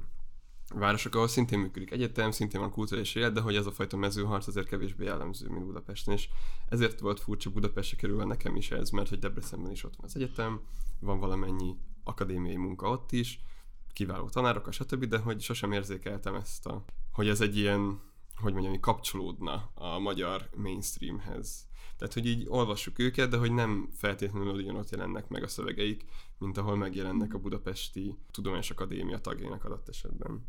városok, ahol szintén működik egyetem, szintén van kulturális élet, de hogy ez a fajta mezőharc azért kevésbé jellemző, mint Budapesten, és ezért volt furcsa Budapestre kerülve nekem is ez, mert hogy Debrecenben is ott van az egyetem, van valamennyi akadémiai munka ott is, kiváló tanárok, stb., de hogy sosem érzékeltem ezt a, hogy ez egy ilyen, hogy mondjam, kapcsolódna a magyar mainstreamhez. Tehát, hogy így olvassuk őket, de hogy nem feltétlenül ugyanott jelennek meg a szövegeik, mint ahol megjelennek a Budapesti Tudományos Akadémia tagjainak adott esetben.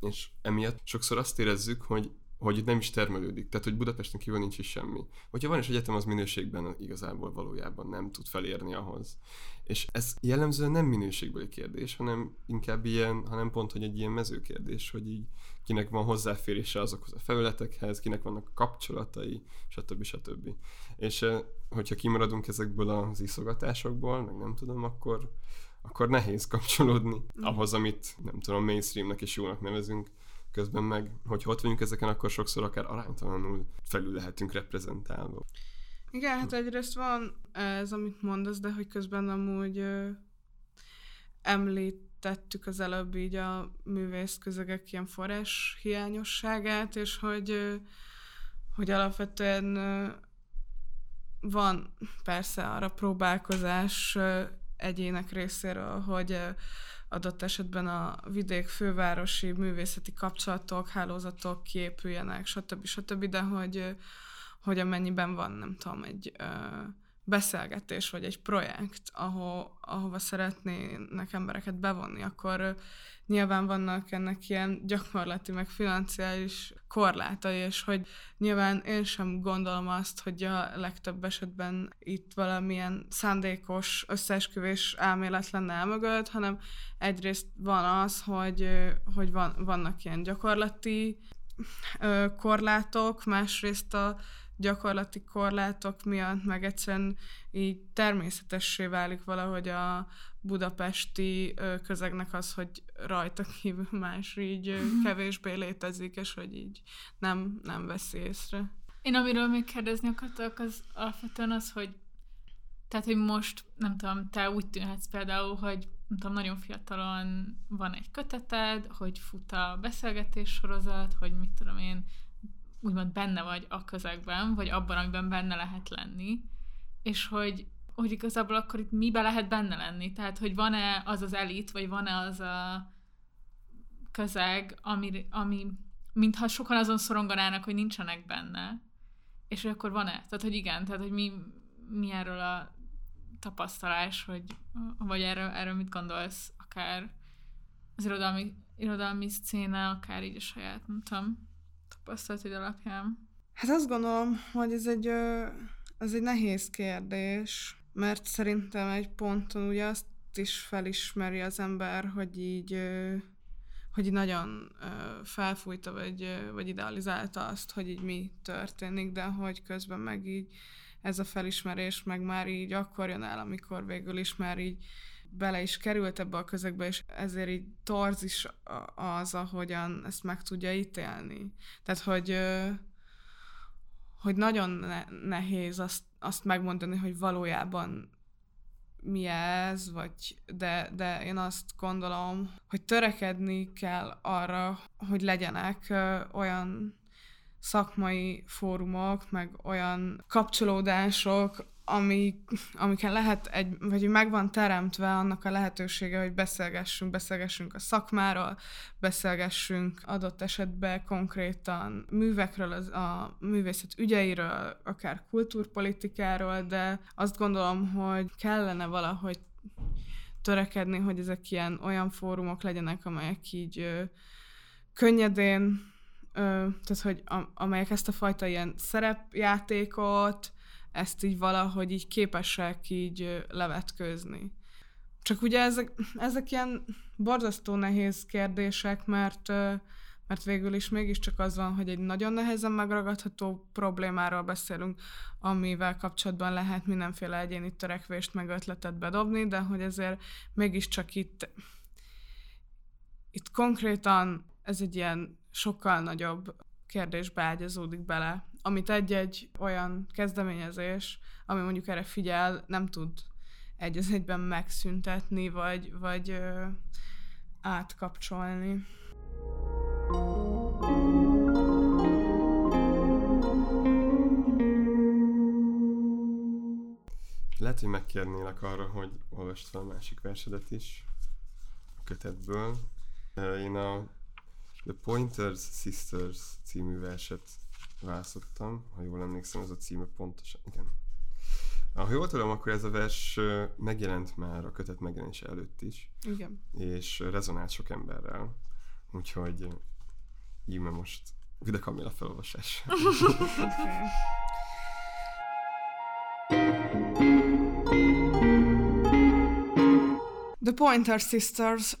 És emiatt sokszor azt érezzük, hogy hogy itt nem is termelődik, tehát hogy Budapesten kívül nincs is semmi. Hogyha van is egyetem, az minőségben igazából valójában nem tud felérni ahhoz. És ez jellemzően nem minőségbeli kérdés, hanem inkább ilyen, hanem pont, hogy egy ilyen mezőkérdés, hogy így kinek van hozzáférése azokhoz a felületekhez, kinek vannak a kapcsolatai, stb. stb. És eh, hogyha kimaradunk ezekből az iszogatásokból, meg nem tudom, akkor, akkor nehéz kapcsolódni mm. ahhoz, amit nem tudom, mainstreamnek és jónak nevezünk, közben meg, hogy ott vagyunk ezeken, akkor sokszor akár aránytalanul felül lehetünk reprezentálva. Igen, hát egyrészt van ez, amit mondasz, de hogy közben amúgy ö, említettük az előbb így a művész közegek ilyen forrás hiányosságát, és hogy, ö, hogy alapvetően ö, van persze arra próbálkozás ö, egyének részéről, hogy adott esetben a vidék fővárosi művészeti kapcsolatok, hálózatok kiépüljenek, stb. stb., de hogy, hogy amennyiben van, nem tudom, egy beszélgetés, vagy egy projekt, aho, ahova szeretnének embereket bevonni, akkor nyilván vannak ennek ilyen gyakorlati, meg financiális korlátai, és hogy nyilván én sem gondolom azt, hogy a legtöbb esetben itt valamilyen szándékos összeesküvés elmélet lenne elmögött, hanem egyrészt van az, hogy, hogy van, vannak ilyen gyakorlati korlátok, másrészt a gyakorlati korlátok miatt, meg egyszerűen így természetessé válik valahogy a budapesti közegnek az, hogy rajta kívül más így mhm. kevésbé létezik, és hogy így nem, nem veszi észre. Én amiről még kérdezni akartok, az alapvetően az, hogy tehát, hogy most, nem tudom, te úgy tűnhetsz például, hogy nem tudom, nagyon fiatalon van egy köteted, hogy fut a beszélgetés sorozat, hogy mit tudom én, úgymond benne vagy a közegben, vagy abban, amiben benne lehet lenni, és hogy, hogy igazából akkor itt mibe lehet benne lenni? Tehát, hogy van-e az az elit, vagy van-e az a közeg, ami, ami mintha sokan azon szoronganának, hogy nincsenek benne, és hogy akkor van-e? Tehát, hogy igen, tehát, hogy mi, mi erről a tapasztalás, hogy, vagy erről, erről mit gondolsz, akár az irodalmi, irodalmi szcéna, akár így a saját, nem tudom, tapasztalatod alapján? Hát azt gondolom, hogy ez egy, ez egy nehéz kérdés, mert szerintem egy ponton ugye azt is felismeri az ember, hogy így hogy így nagyon felfújta, vagy, vagy idealizálta azt, hogy így mi történik, de hogy közben meg így ez a felismerés meg már így akkor jön el, amikor végül is már így bele is került ebbe a közegbe, és ezért így torz is az, ahogyan ezt meg tudja ítélni. Tehát, hogy, hogy nagyon nehéz azt, azt megmondani, hogy valójában mi ez, vagy de, de én azt gondolom, hogy törekedni kell arra, hogy legyenek olyan szakmai fórumok, meg olyan kapcsolódások, amik, amiken lehet egy, vagy meg van teremtve annak a lehetősége, hogy beszélgessünk, beszélgessünk a szakmáról, beszélgessünk adott esetben konkrétan művekről, az, a művészet ügyeiről, akár kultúrpolitikáról, de azt gondolom, hogy kellene valahogy törekedni, hogy ezek ilyen olyan fórumok legyenek, amelyek így ö, könnyedén, ö, tehát hogy a, amelyek ezt a fajta ilyen szerepjátékot, ezt így valahogy így képesek így levetkőzni. Csak ugye ezek, ezek ilyen borzasztó nehéz kérdések, mert, mert végül is mégiscsak az van, hogy egy nagyon nehezen megragadható problémáról beszélünk, amivel kapcsolatban lehet mindenféle egyéni törekvést meg ötletet bedobni, de hogy ezért mégiscsak itt, itt konkrétan ez egy ilyen sokkal nagyobb kérdésbe ágyazódik bele, amit egy-egy olyan kezdeményezés, ami mondjuk erre figyel, nem tud egy az egyben megszüntetni, vagy, vagy ö, átkapcsolni. Lehet, hogy megkérnélek arra, hogy olvast fel a másik versedet is a kötetből. Én a The Pointers Sisters című verset választottam, ha jól emlékszem, ez a címe pontosan, igen. Ha jól tudom, akkor ez a vers megjelent már a kötet megjelenése előtt is. Igen. És rezonált sok emberrel. Úgyhogy íme most Vida Kamila felolvasás. okay. The Pointer Sisters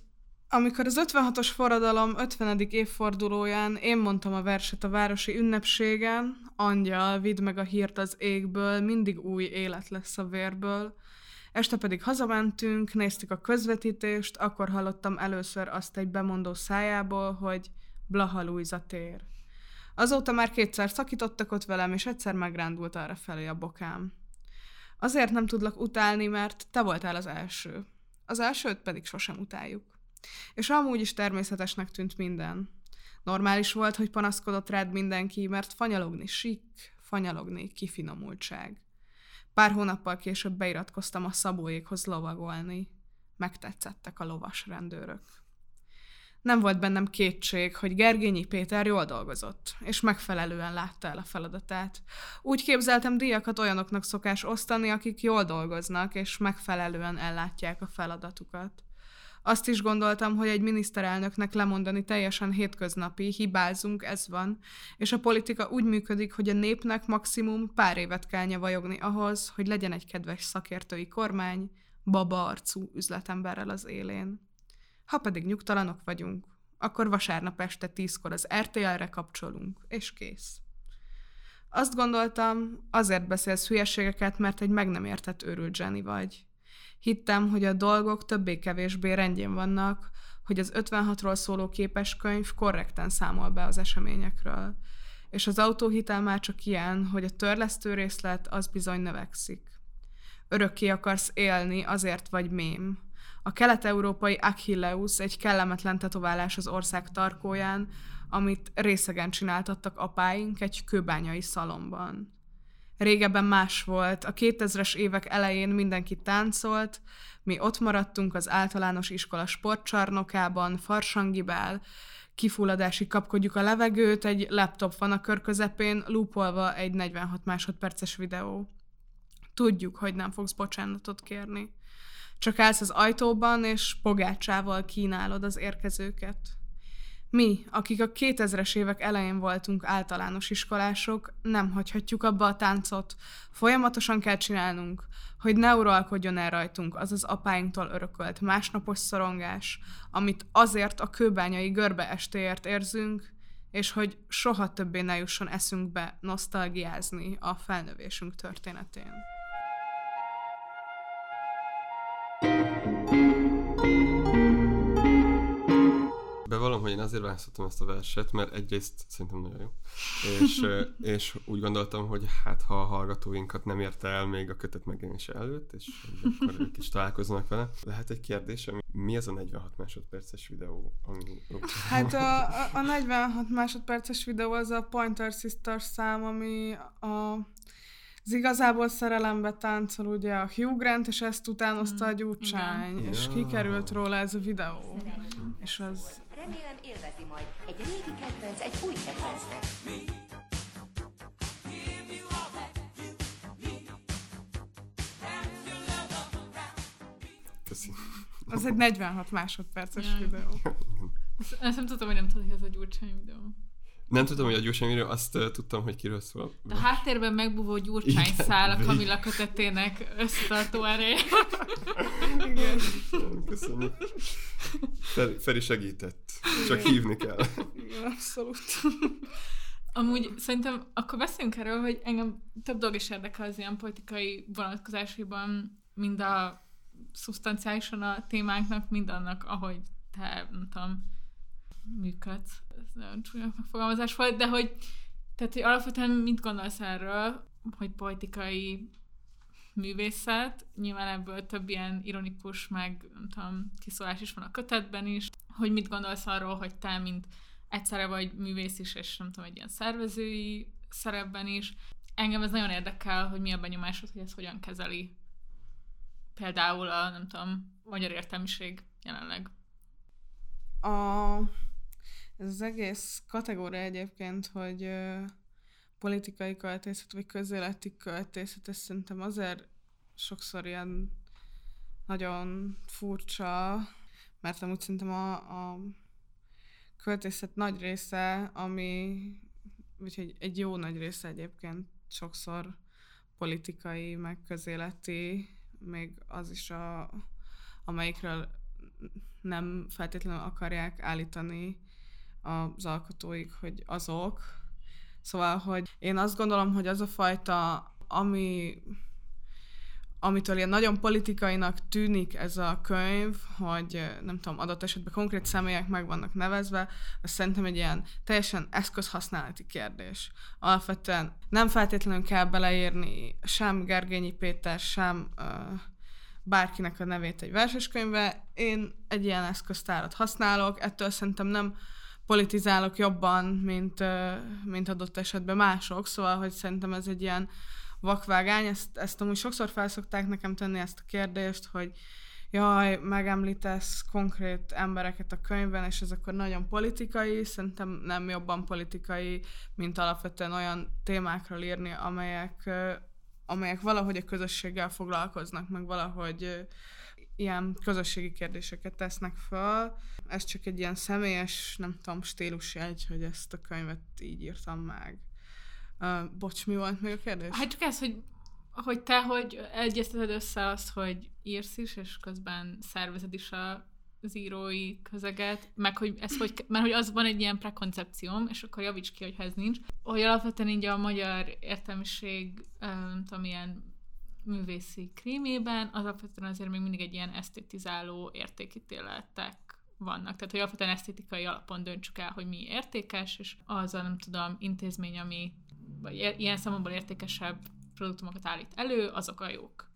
amikor az 56-os forradalom 50. évfordulóján én mondtam a verset a városi ünnepségen, angyal, vidd meg a hírt az égből, mindig új élet lesz a vérből. Este pedig hazamentünk, néztük a közvetítést, akkor hallottam először azt egy bemondó szájából, hogy Blaha Luisa tér. Azóta már kétszer szakítottak ott velem, és egyszer megrándult arra felé a bokám. Azért nem tudlak utálni, mert te voltál az első. Az elsőt pedig sosem utáljuk. És amúgy is természetesnek tűnt minden. Normális volt, hogy panaszkodott rád mindenki, mert fanyalogni sik, fanyalogni kifinomultság. Pár hónappal később beiratkoztam a szabóékhoz lovagolni. Megtetszettek a lovas rendőrök. Nem volt bennem kétség, hogy Gergényi Péter jól dolgozott, és megfelelően látta el a feladatát. Úgy képzeltem, díjakat olyanoknak szokás osztani, akik jól dolgoznak, és megfelelően ellátják a feladatukat. Azt is gondoltam, hogy egy miniszterelnöknek lemondani teljesen hétköznapi, hibázunk, ez van, és a politika úgy működik, hogy a népnek maximum pár évet kell nyavajogni ahhoz, hogy legyen egy kedves szakértői kormány, baba arcú üzletemberrel az élén. Ha pedig nyugtalanok vagyunk, akkor vasárnap este tízkor az RTL-re kapcsolunk, és kész. Azt gondoltam, azért beszélsz hülyeségeket, mert egy meg nem értett őrült Jenny vagy. Hittem, hogy a dolgok többé-kevésbé rendjén vannak, hogy az 56-ról szóló képeskönyv korrekten számol be az eseményekről. És az autóhitel már csak ilyen, hogy a törlesztő részlet az bizony növekszik. Örökké akarsz élni, azért vagy mém. A kelet-európai Achilleus egy kellemetlen tetoválás az ország tarkóján, amit részegen csináltattak apáink egy kőbányai szalomban. Régebben más volt. A 2000-es évek elején mindenki táncolt, mi ott maradtunk az általános iskola sportcsarnokában, farsangibál, kifulladásig kapkodjuk a levegőt, egy laptop van a kör közepén, lúpolva egy 46 másodperces videó. Tudjuk, hogy nem fogsz bocsánatot kérni. Csak állsz az ajtóban, és pogácsával kínálod az érkezőket. Mi, akik a 2000-es évek elején voltunk általános iskolások, nem hagyhatjuk abba a táncot. Folyamatosan kell csinálnunk, hogy ne uralkodjon el rajtunk az az apáinktól örökölt másnapos szorongás, amit azért a kőbányai görbe estéért érzünk, és hogy soha többé ne jusson eszünkbe nosztalgiázni a felnövésünk történetén. Bevallom, hogy én azért választottam ezt a verset, mert egyrészt szerintem nagyon jó, és, és úgy gondoltam, hogy hát ha a hallgatóinkat nem érte el még a kötet megjelenése előtt, és akkor ők is találkoznak vele. Lehet egy kérdés, ami mi ez a 46 másodperces videó, ami... Hát a, a, a 46 másodperces videó az a Pointer Sisters szám, ami a, az igazából szerelembe táncol ugye a Hugh Grant, és ezt utánozta a Gyurcsány, Igen. és kikerült róla ez a videó. És az... Remélem élvezi majd. Egy régi kedvenc, egy új kedvencnek. Köszi. Az egy 46 másodperces Jaj. videó. Ezt, ezt nem tudtam, hogy nem tudod, hogy ez a Gyurcsány videó. Nem tudom, hogy a videó, azt uh, tudtam, hogy kiről szól. A háttérben megbúvó Gyurcsány Igen, szál a. Kamilla kötetének összetartó ereje. Igen. Köszönjük. Feri, Feri segített. Csak hívni kell. Igen, abszolút. Amúgy szerintem akkor beszéljünk erről, hogy engem több dolog is érdekel az ilyen politikai vonatkozásaiban, mind a szubstanciálisan a témánknak, mind annak, ahogy te, nem tudom, működsz. Ez nagyon csúnya megfogalmazás volt, de hogy, tehát, hogy alapvetően mit gondolsz erről, hogy politikai művészet, nyilván ebből több ilyen ironikus, meg nem tudom, kiszólás is van a kötetben is, hogy mit gondolsz arról, hogy te, mint egyszerre vagy művész is, és nem tudom, egy ilyen szervezői szerepben is. Engem ez nagyon érdekel, hogy mi a benyomásod, hogy ez hogyan kezeli például a, nem tudom, magyar értelmiség jelenleg. A, ez az egész kategória egyébként, hogy politikai költészet, vagy közéleti költészet, ez szerintem azért sokszor ilyen nagyon furcsa, mert amúgy szerintem a, a költészet nagy része, ami, vagy egy, egy jó nagy része egyébként sokszor politikai, meg közéleti, még az is a, amelyikről nem feltétlenül akarják állítani az alkotóik, hogy azok. Szóval, hogy én azt gondolom, hogy az a fajta, ami amitől ilyen nagyon politikainak tűnik ez a könyv, hogy eh, nem tudom, adott esetben konkrét személyek meg vannak nevezve, az szerintem egy ilyen teljesen eszközhasználati kérdés. Alapvetően nem feltétlenül kell beleírni sem Gergényi Péter, sem uh, bárkinek a nevét egy verseskönyvbe. Én egy ilyen eszköztárat használok, ettől szerintem nem politizálok jobban, mint, mint adott esetben mások, szóval, hogy szerintem ez egy ilyen vakvágány, ezt, ezt amúgy sokszor felszokták nekem tenni ezt a kérdést, hogy jaj, megemlítesz konkrét embereket a könyvben, és ez akkor nagyon politikai, szerintem nem jobban politikai, mint alapvetően olyan témákról írni, amelyek, amelyek valahogy a közösséggel foglalkoznak, meg valahogy ilyen közösségi kérdéseket tesznek föl. Ez csak egy ilyen személyes, nem tudom, stílusjegy, hogy ezt a könyvet így írtam meg. Uh, bocs, mi volt még a kérdés? Hát csak ez, hogy, hogy te hogy egyezteted össze azt, hogy írsz is, és közben szervezed is a, az írói közeget, meg hogy ez hogy, mert hogy az van egy ilyen prekoncepcióm, és akkor javíts ki, hogyha ez nincs, hogy alapvetően így a magyar értelmiség, nem tudom, ilyen művészi krímében, az alapvetően azért még mindig egy ilyen esztétizáló értékítéletek vannak. Tehát, hogy alapvetően esztétikai alapon döntsük el, hogy mi értékes, és az a, nem tudom, intézmény, ami vagy ilyen számomból értékesebb produktumokat állít elő, azok a jók.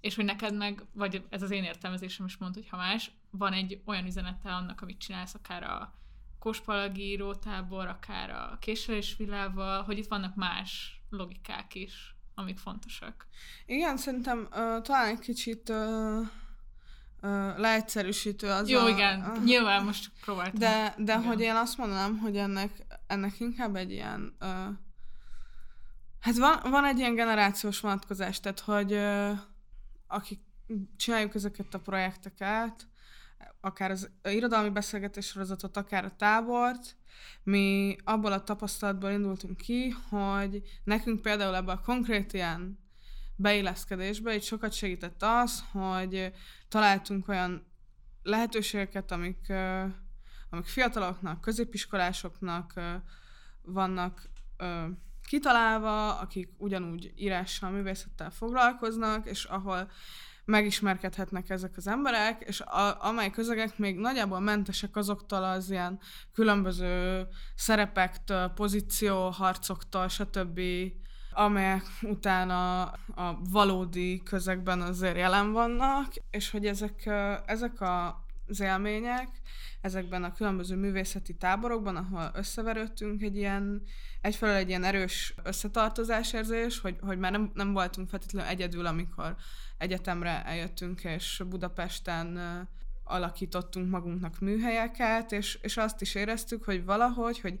És hogy neked meg, vagy ez az én értelmezésem is mond, hogy ha más, van egy olyan üzenete annak, amit csinálsz, akár a Kospalagi írótábor, akár a Késelés Vilával, hogy itt vannak más logikák is, amik fontosak. Igen, szerintem uh, talán egy kicsit uh, uh, leegyszerűsítő az Jó, a... igen, a- nyilván most próbáltam. De, de Igen. hogy én azt mondanám, hogy ennek, ennek inkább egy ilyen... Uh, hát van, van egy ilyen generációs vonatkozás, tehát hogy uh, akik csináljuk ezeket a projekteket, akár az irodalmi beszélgetés sorozatot, akár a tábort, mi abból a tapasztalatból indultunk ki, hogy nekünk például ebben a konkrét ilyen beilleszkedésbe így sokat segített az, hogy találtunk olyan lehetőségeket, amik, amik fiataloknak, középiskolásoknak vannak kitalálva, akik ugyanúgy írással, művészettel foglalkoznak, és ahol megismerkedhetnek ezek az emberek, és a, amely közegek még nagyjából mentesek azoktól az ilyen különböző szerepektől, pozícióharcoktól, stb., amelyek utána a valódi közegben azért jelen vannak, és hogy ezek, ezek a az élmények ezekben a különböző művészeti táborokban, ahol összeverődtünk, egy ilyen, egyfelől egy ilyen erős összetartozásérzés, hogy, hogy már nem, nem voltunk feltétlenül egyedül, amikor egyetemre eljöttünk, és Budapesten alakítottunk magunknak műhelyeket, és, és azt is éreztük, hogy valahogy, hogy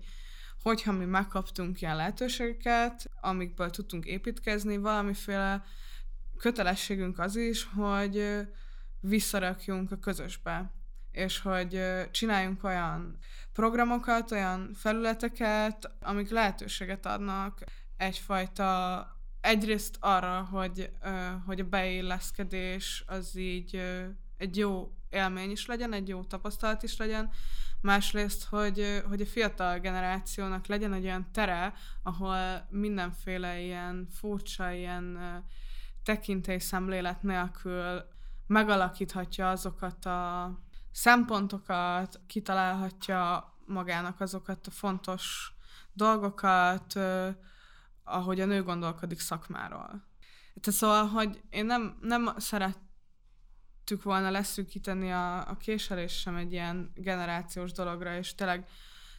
hogyha mi megkaptunk ilyen lehetőségeket, amikből tudtunk építkezni, valamiféle kötelességünk az is, hogy visszarakjunk a közösbe, és hogy csináljunk olyan programokat, olyan felületeket, amik lehetőséget adnak egyfajta egyrészt arra, hogy, hogy a beilleszkedés az így egy jó élmény is legyen, egy jó tapasztalat is legyen, másrészt, hogy, hogy a fiatal generációnak legyen egy olyan tere, ahol mindenféle ilyen furcsa, ilyen tekintélyszemlélet nélkül megalakíthatja azokat a szempontokat, kitalálhatja magának azokat a fontos dolgokat, ahogy a nő gondolkodik szakmáról. Tehát szóval, hogy én nem, nem szerettük volna leszűkíteni a, a késelés sem egy ilyen generációs dologra, és tényleg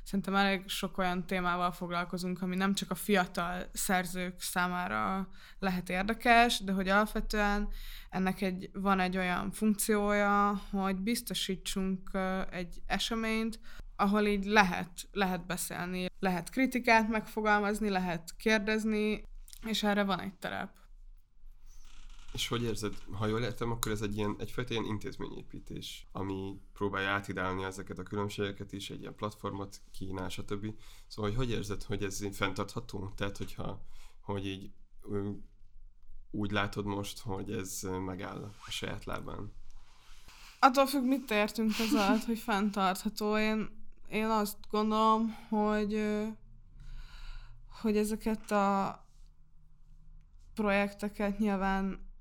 szerintem elég sok olyan témával foglalkozunk, ami nem csak a fiatal szerzők számára lehet érdekes, de hogy alapvetően ennek egy, van egy olyan funkciója, hogy biztosítsunk egy eseményt, ahol így lehet, lehet beszélni, lehet kritikát megfogalmazni, lehet kérdezni, és erre van egy terep. És hogy érzed, ha jól értem, akkor ez egy ilyen, egyfajta ilyen intézményépítés, ami próbálja átidálni ezeket a különbségeket is, egy ilyen platformot kínál, stb. Szóval, hogy hogy érzed, hogy ez fenntartható? Tehát, hogyha, hogy így úgy látod most, hogy ez megáll a saját lábán? Attól függ, mit értünk az alatt, hogy fenntartható. Én, én azt gondolom, hogy hogy ezeket a projekteket nyilván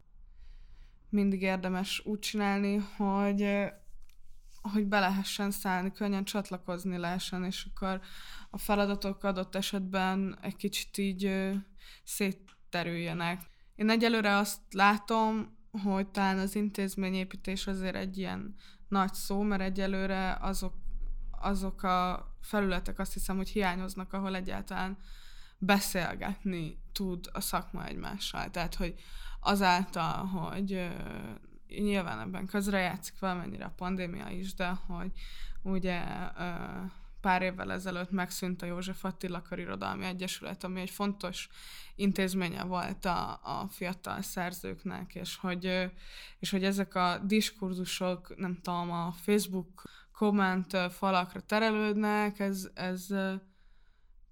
mindig érdemes úgy csinálni, hogy hogy be lehessen szállni, könnyen csatlakozni lehessen, és akkor a feladatok adott esetben egy kicsit így szétterüljenek. Én egyelőre azt látom, hogy talán az intézményépítés azért egy ilyen nagy szó, mert egyelőre azok, azok a felületek azt hiszem, hogy hiányoznak, ahol egyáltalán beszélgetni tud a szakma egymással. Tehát, hogy azáltal, hogy nyilván ebben közrejátszik valamennyire a pandémia is, de hogy ugye pár évvel ezelőtt megszűnt a József Attila Körirodalmi Egyesület, ami egy fontos intézménye volt a, a fiatal szerzőknek, és hogy, és hogy ezek a diskurzusok, nem tudom, a Facebook komment falakra terelődnek, ez, ez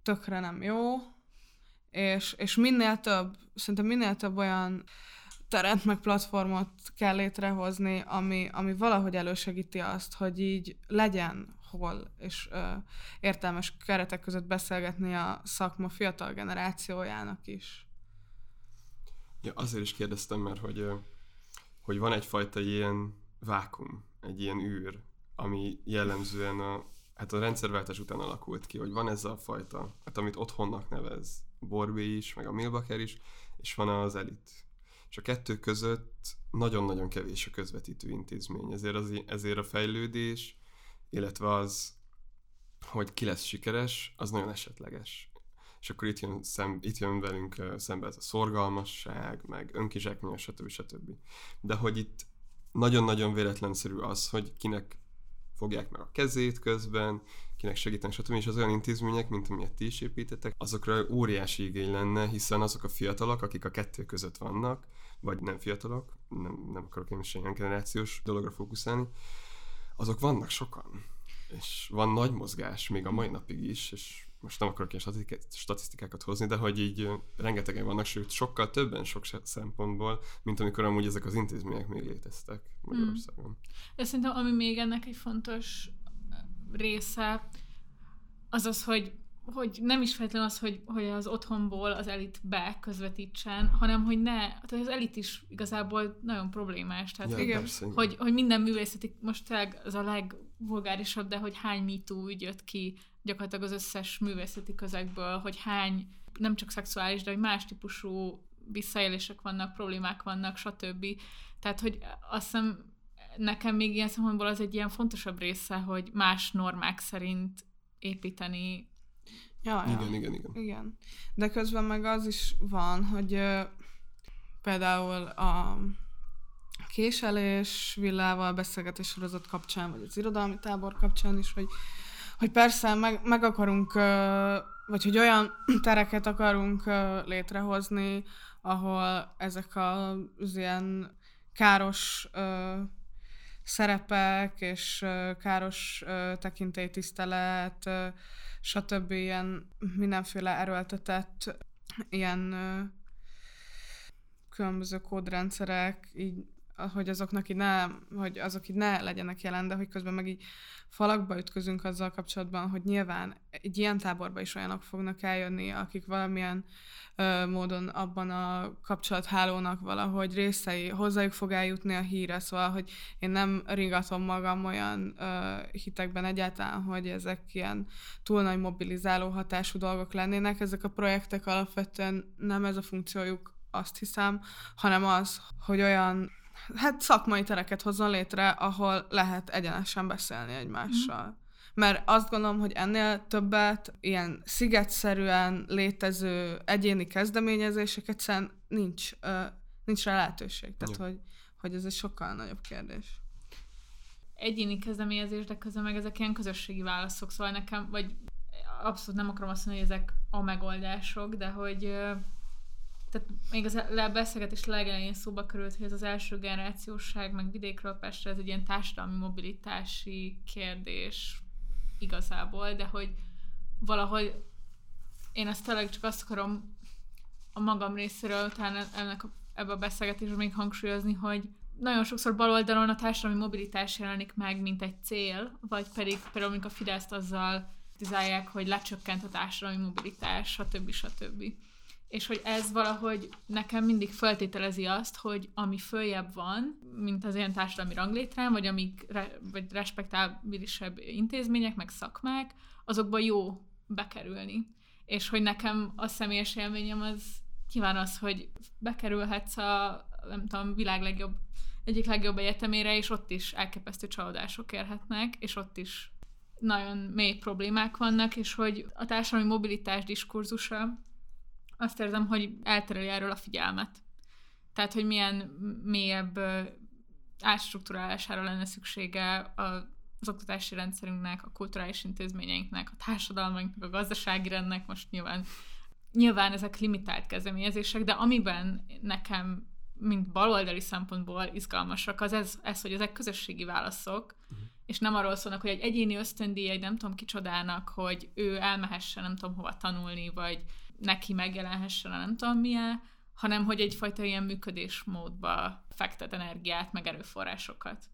tökre nem jó, és, és minél több, szerintem minél több olyan teret meg platformot kell létrehozni, ami, ami valahogy elősegíti azt, hogy így legyen hol, és ö, értelmes keretek között beszélgetni a szakma fiatal generációjának is. Ja, azért is kérdeztem, mert hogy, hogy van egyfajta ilyen vákum, egy ilyen űr, ami jellemzően a, hát a rendszerváltás után alakult ki, hogy van ez a fajta, hát amit otthonnak nevez Borbé is, meg a Milbaker is, és van az elit. És a kettő között nagyon-nagyon kevés a közvetítő intézmény, ezért, az, ezért a fejlődés, illetve az, hogy ki lesz sikeres, az nagyon esetleges. És akkor itt jön, szem, itt jön velünk szembe ez a szorgalmasság, meg önkizsákmányos, stb. stb. De hogy itt nagyon-nagyon véletlenszerű az, hogy kinek fogják meg a kezét közben, kinek segítenek, stb. És az olyan intézmények, mint amilyet ti is építettek, azokra óriási igény lenne, hiszen azok a fiatalok, akik a kettő között vannak, vagy nem fiatalok, nem, nem akarok én is ilyen generációs dologra fókuszálni, azok vannak sokan. És van nagy mozgás, még a mai napig is, és most nem akarok ilyen statisztikákat hozni, de hogy így rengetegen vannak, sőt sokkal többen sok szempontból, mint amikor amúgy ezek az intézmények még léteztek Magyarországon. Mm. De szerintem ami még ennek egy fontos része, az az, hogy hogy nem is feltétlenül az, hogy, hogy az otthonból az elit be közvetítsen, hanem hogy ne, tehát az elit is igazából nagyon problémás. Tehát, Ja, persze, igen. hogy, hogy minden művészeti, most tényleg az a legvulgárisabb, de hogy hány MeToo ügy jött ki gyakorlatilag az összes művészeti közegből, hogy hány, nem csak szexuális, de hogy más típusú visszaélések vannak, problémák vannak, stb. Tehát, hogy azt hiszem nekem még ilyen szempontból az egy ilyen fontosabb része, hogy más normák szerint építeni. Ja, ja. Igen, igen, igen. Igen. De közben meg az is van, hogy ö, például a késelés villával beszélgetés sorozat kapcsán, vagy az irodalmi tábor kapcsán is, hogy, hogy persze meg, meg akarunk, vagy hogy olyan tereket akarunk létrehozni, ahol ezek az ilyen káros szerepek és káros tekintélytisztelet, stb. ilyen mindenféle erőltetett ilyen különböző kódrendszerek, így, hogy azoknak így ne, hogy azok így ne legyenek jelen, de hogy közben meg így falakba ütközünk azzal kapcsolatban, hogy nyilván egy ilyen táborba is olyanok fognak eljönni, akik valamilyen ö, módon abban a kapcsolathálónak valahogy részei, hozzájuk fog eljutni a híre, szóval, hogy én nem ringatom magam olyan ö, hitekben egyáltalán, hogy ezek ilyen túl nagy mobilizáló hatású dolgok lennének. Ezek a projektek alapvetően nem ez a funkciójuk, azt hiszem, hanem az, hogy olyan hát szakmai tereket hozzon létre, ahol lehet egyenesen beszélni egymással. Mm. Mert azt gondolom, hogy ennél többet ilyen szigetszerűen létező egyéni kezdeményezéseket egyszerűen nincs, ö, nincs rá lehetőség. Tehát, Ja. hogy, hogy ez egy sokkal nagyobb kérdés. Egyéni kezdeményezés, de közben meg ezek ilyen közösségi válaszok, szóval nekem, vagy abszolút nem akarom azt mondani, hogy ezek a megoldások, de hogy ö, tehát még az a beszélgetés legelején szóba került, hogy ez az első generációság, meg vidékről Pestre, ez egy ilyen társadalmi mobilitási kérdés igazából, de hogy valahogy én azt tényleg csak azt akarom a magam részéről utána ennek a, ebbe a beszélgetésben még hangsúlyozni, hogy nagyon sokszor baloldalon a társadalmi mobilitás jelenik meg, mint egy cél, vagy pedig például mondjuk a Fideszt azzal kritizálják, hogy lecsökkent a társadalmi mobilitás, stb. stb. És hogy ez valahogy nekem mindig feltételezi azt, hogy ami följebb van, mint az ilyen társadalmi ranglétrán, vagy amik re, vagy respektábilisebb intézmények, meg szakmák, azokba jó bekerülni. És hogy nekem a személyes élményem az nyilván az, hogy bekerülhetsz a, nem tudom, világ legjobb, egyik legjobb egyetemére, és ott is elképesztő csalódások érhetnek, és ott is nagyon mély problémák vannak, és hogy a társadalmi mobilitás diskurzusa azt érzem, hogy eltereli erről a figyelmet. Tehát, hogy milyen mélyebb átstruktúrálására lenne szüksége az oktatási rendszerünknek, a kulturális intézményeinknek, a társadalmainknak, a gazdasági rendnek, most nyilván, nyilván ezek limitált kezdeményezések, de amiben nekem, mint baloldali szempontból izgalmasak, az ez, ez hogy ezek közösségi válaszok, uh-huh. és nem arról szólnak, hogy egy egyéni ösztöndíj, egy nem tudom kicsodának, hogy ő elmehessen nem tudom hova tanulni, vagy neki megjelenhessen a nem tudom milyen, hanem hogy egyfajta ilyen működésmódba fektet energiát, meg erőforrásokat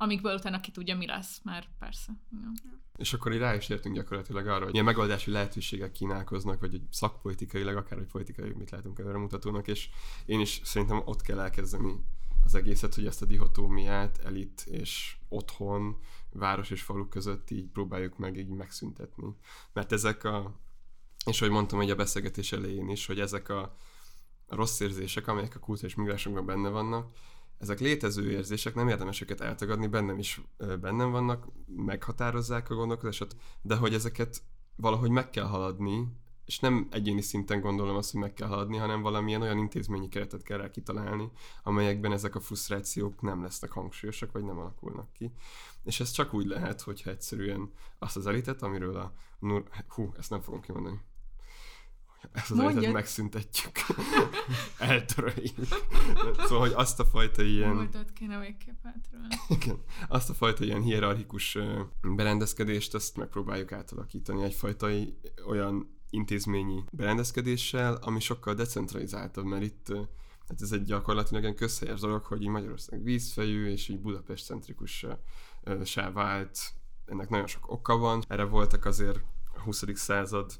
amikből utána ki tudja, mi lesz, mert persze. Igen. És akkor így rá is értünk gyakorlatilag arra, hogy ilyen megoldási lehetőségek kínálkoznak, vagy egy szakpolitikailag, akár egy politikai, mit látunk előre mutatónak, és én is szerintem ott kell elkezdeni az egészet, hogy ezt a dihotómiát elit és otthon, város és falu között így próbáljuk meg így megszüntetni. Mert ezek a, és ahogy mondtam hogy a beszélgetés elején is, hogy ezek a rossz érzések, amelyek a kultúrás migránsokban benne vannak, ezek létező érzések, nem érdemes őket eltagadni, bennem is bennem vannak, meghatározzák a gondolkodásot, de hogy ezeket valahogy meg kell haladni, és nem egyéni szinten gondolom azt, hogy meg kell haladni, hanem valamilyen olyan intézményi keretet kell rá kitalálni, amelyekben ezek a frusztrációk nem lesznek hangsúlyosak, vagy nem alakulnak ki. És ez csak úgy lehet, hogyha egyszerűen azt az elitet, amiről a... Nur... Hú, ezt nem fogom kimondani ezt az elitet megszüntetjük. Eltöröljük. Szóval, hogy azt a fajta ilyen... Múltat kéne végképp. Igen. Azt a fajta ilyen hierarchikus berendezkedést, azt megpróbáljuk átalakítani egyfajta olyan intézményi berendezkedéssel, ami sokkal decentralizáltabb, mert itt hát ez egy gyakorlatilag egy közhelyes dolog, hogy így Magyarország vízfejű, és így Budapest centrikus vált. Ennek nagyon sok oka van. Erre voltak azért a 20. század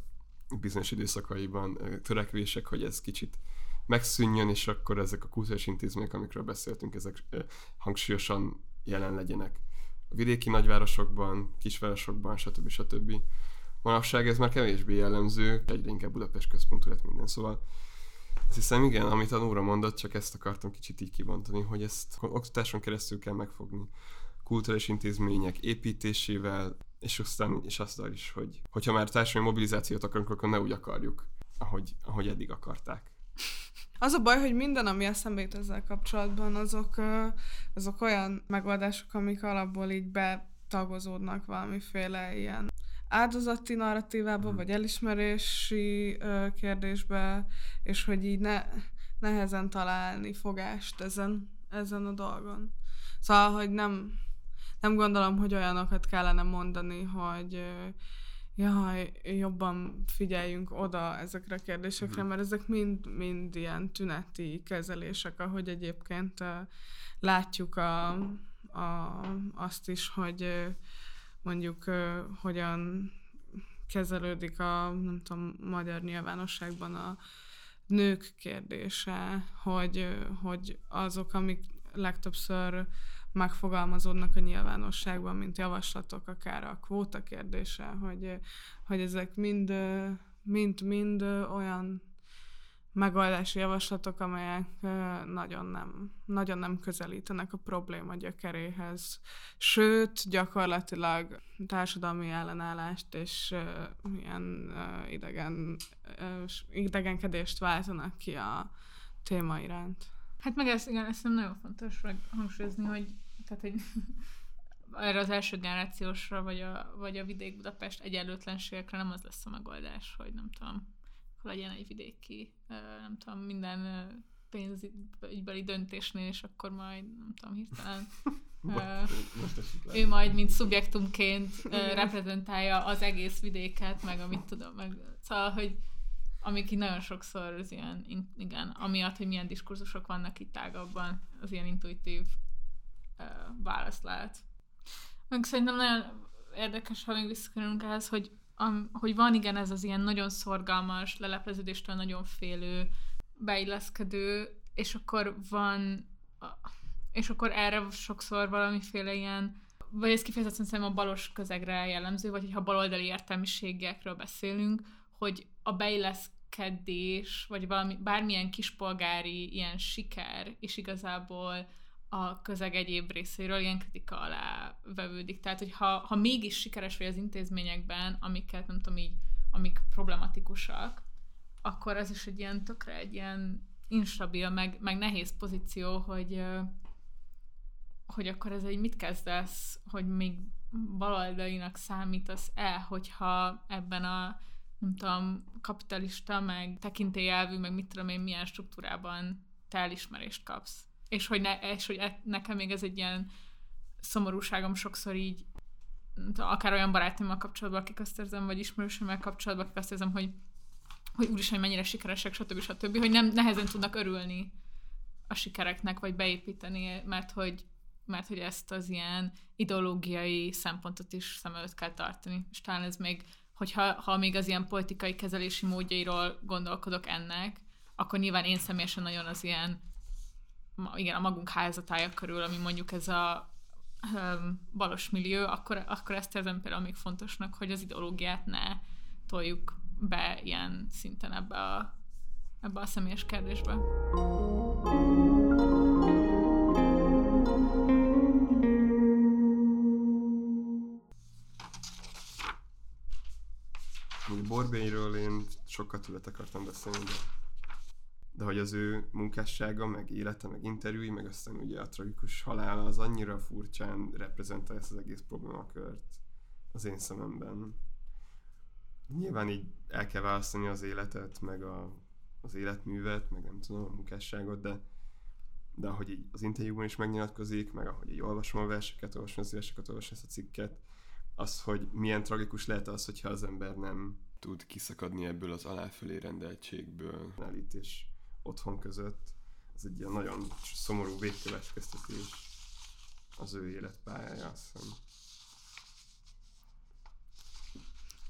bizonyos időszakaiban törekvések, hogy ez kicsit megszűnjön, és akkor ezek a kulturális intézmények, amikről beszéltünk, ezek hangsúlyosan jelen legyenek a vidéki nagyvárosokban, kisvárosokban, stb. stb. Manapság ez már kevésbé jellemző, egyre inkább Budapest központú lett minden, szóval azt hiszem igen, amit a Nóra mondott, csak ezt akartam kicsit így kibontani, hogy ezt oktatáson keresztül kell megfogni. Kulturális intézmények építésével, és aztán és azt is, hogy hogyha már társadalmi mobilizációt akarunk, akkor ne úgy akarjuk, ahogy, ahogy eddig akarták. Az a baj, hogy minden, ami eszembe jut ezzel kapcsolatban, azok, azok olyan megoldások, amik alapból így betagozódnak valamiféle ilyen áldozati narratívába, vagy elismerési kérdésbe, és hogy így ne, nehezen találni fogást ezen, ezen a dolgon. Szóval, hogy nem, nem gondolom, hogy olyanokat kellene mondani, hogy jaj, jobban figyeljünk oda ezekre a kérdésekre, mert ezek mind, mind ilyen tüneti kezelések, ahogy egyébként látjuk a, a, azt is, hogy mondjuk hogyan kezelődik a, nem tudom, magyar nyilvánosságban a nők kérdése, hogy, hogy azok, amik legtöbbször megfogalmazódnak a nyilvánosságban, mint javaslatok, akár a kvóta kérdése, hogy, hogy ezek mind, mind, mind olyan megoldási javaslatok, amelyek nagyon nem, nagyon nem közelítenek a probléma gyökeréhez. Sőt, gyakorlatilag társadalmi ellenállást és ö, ilyen ö, idegen, s- idegenkedést váltanak ki a téma iránt. Hát meg ezt, igen, ezt nem nagyon fontos hangsúlyozni, hogy, tehát, hogy erre az első generációsra, vagy a, vagy a vidék Budapest egyenlőtlenségekre nem az lesz a megoldás, hogy nem tudom, legyen egy vidéki, nem tudom, minden pénzügybeli döntésnél, és akkor majd, nem tudom, hirtelen ő majd, mint szubjektumként reprezentálja az egész vidéket, meg amit tudom, meg szóval, hogy amik így nagyon sokszor az ilyen, igen, amiatt, hogy milyen diskurzusok vannak itt tágabban, az ilyen intuitív uh, válasz lehet. Meg szerintem nagyon érdekes, ha még visszakerülünk ehhez, hogy, am, hogy van igen ez az ilyen nagyon szorgalmas, lelepleződéstől nagyon félő, beilleszkedő, és akkor van, és akkor erre sokszor valamiféle ilyen, vagy ez kifejezetten szerintem a balos közegre jellemző, vagy hogyha baloldali értelmiségekről beszélünk, hogy a beilleszkedés, vagy valami, bármilyen kispolgári ilyen siker, és igazából a közeg egyéb részéről ilyen kritika alá vevődik. Tehát, hogy ha, ha mégis sikeres vagy az intézményekben, amiket nem tudom így, amik problematikusak, akkor az is egy ilyen tökre egy ilyen instabil, meg, meg nehéz pozíció, hogy, hogy akkor ez egy mit kezdesz, hogy még baloldalinak számítasz-e, hogyha ebben a nem tudom, kapitalista, meg tekintélyelvű, meg mit tudom én, milyen struktúrában te elismerést kapsz. És hogy, ne, és hogy e, nekem még ez egy ilyen szomorúságom sokszor így, akár olyan barátaimmal kapcsolatban, akik azt érzem, vagy ismerősömmel kapcsolatban, akik azt érzem, hogy, hogy úristen, mennyire sikeresek, stb. stb., hogy nem nehezen tudnak örülni a sikereknek, vagy beépíteni, mert hogy, mert hogy ezt az ilyen ideológiai szempontot is szem előtt kell tartani. És talán ez még, hogyha ha még az ilyen politikai kezelési módjairól gondolkodok ennek, akkor nyilván én személyesen nagyon az ilyen, igen, a magunk házatája körül, ami mondjuk ez a balos millió, akkor, akkor ezt érzem például még fontosnak, hogy az ideológiát ne toljuk be ilyen szinten ebbe a, ebbe a személyes kérdésbe. Még Borbélyről én sokkal többet akartam beszélni, de, de hogy az ő munkássága, meg élete, meg interjúi, meg aztán ugye a tragikus halála az annyira furcsán reprezentálja ezt az egész problémakört az én szememben. Nyilván így el kell választani az életet, meg a, az életművet, meg nem tudom, a munkásságot, de de ahogy így az interjúban is megnyilatkozik, meg ahogy így olvasom a verseket, olvasom az verseket, olvasom ezt a cikket, az, hogy milyen tragikus lehet az, hogyha az ember nem tud kiszakadni ebből az aláfölé rendeltségből, elit és otthon között. Ez egy ilyen nagyon szomorú végkövetkeztetés az ő életpályája, azt hiszem.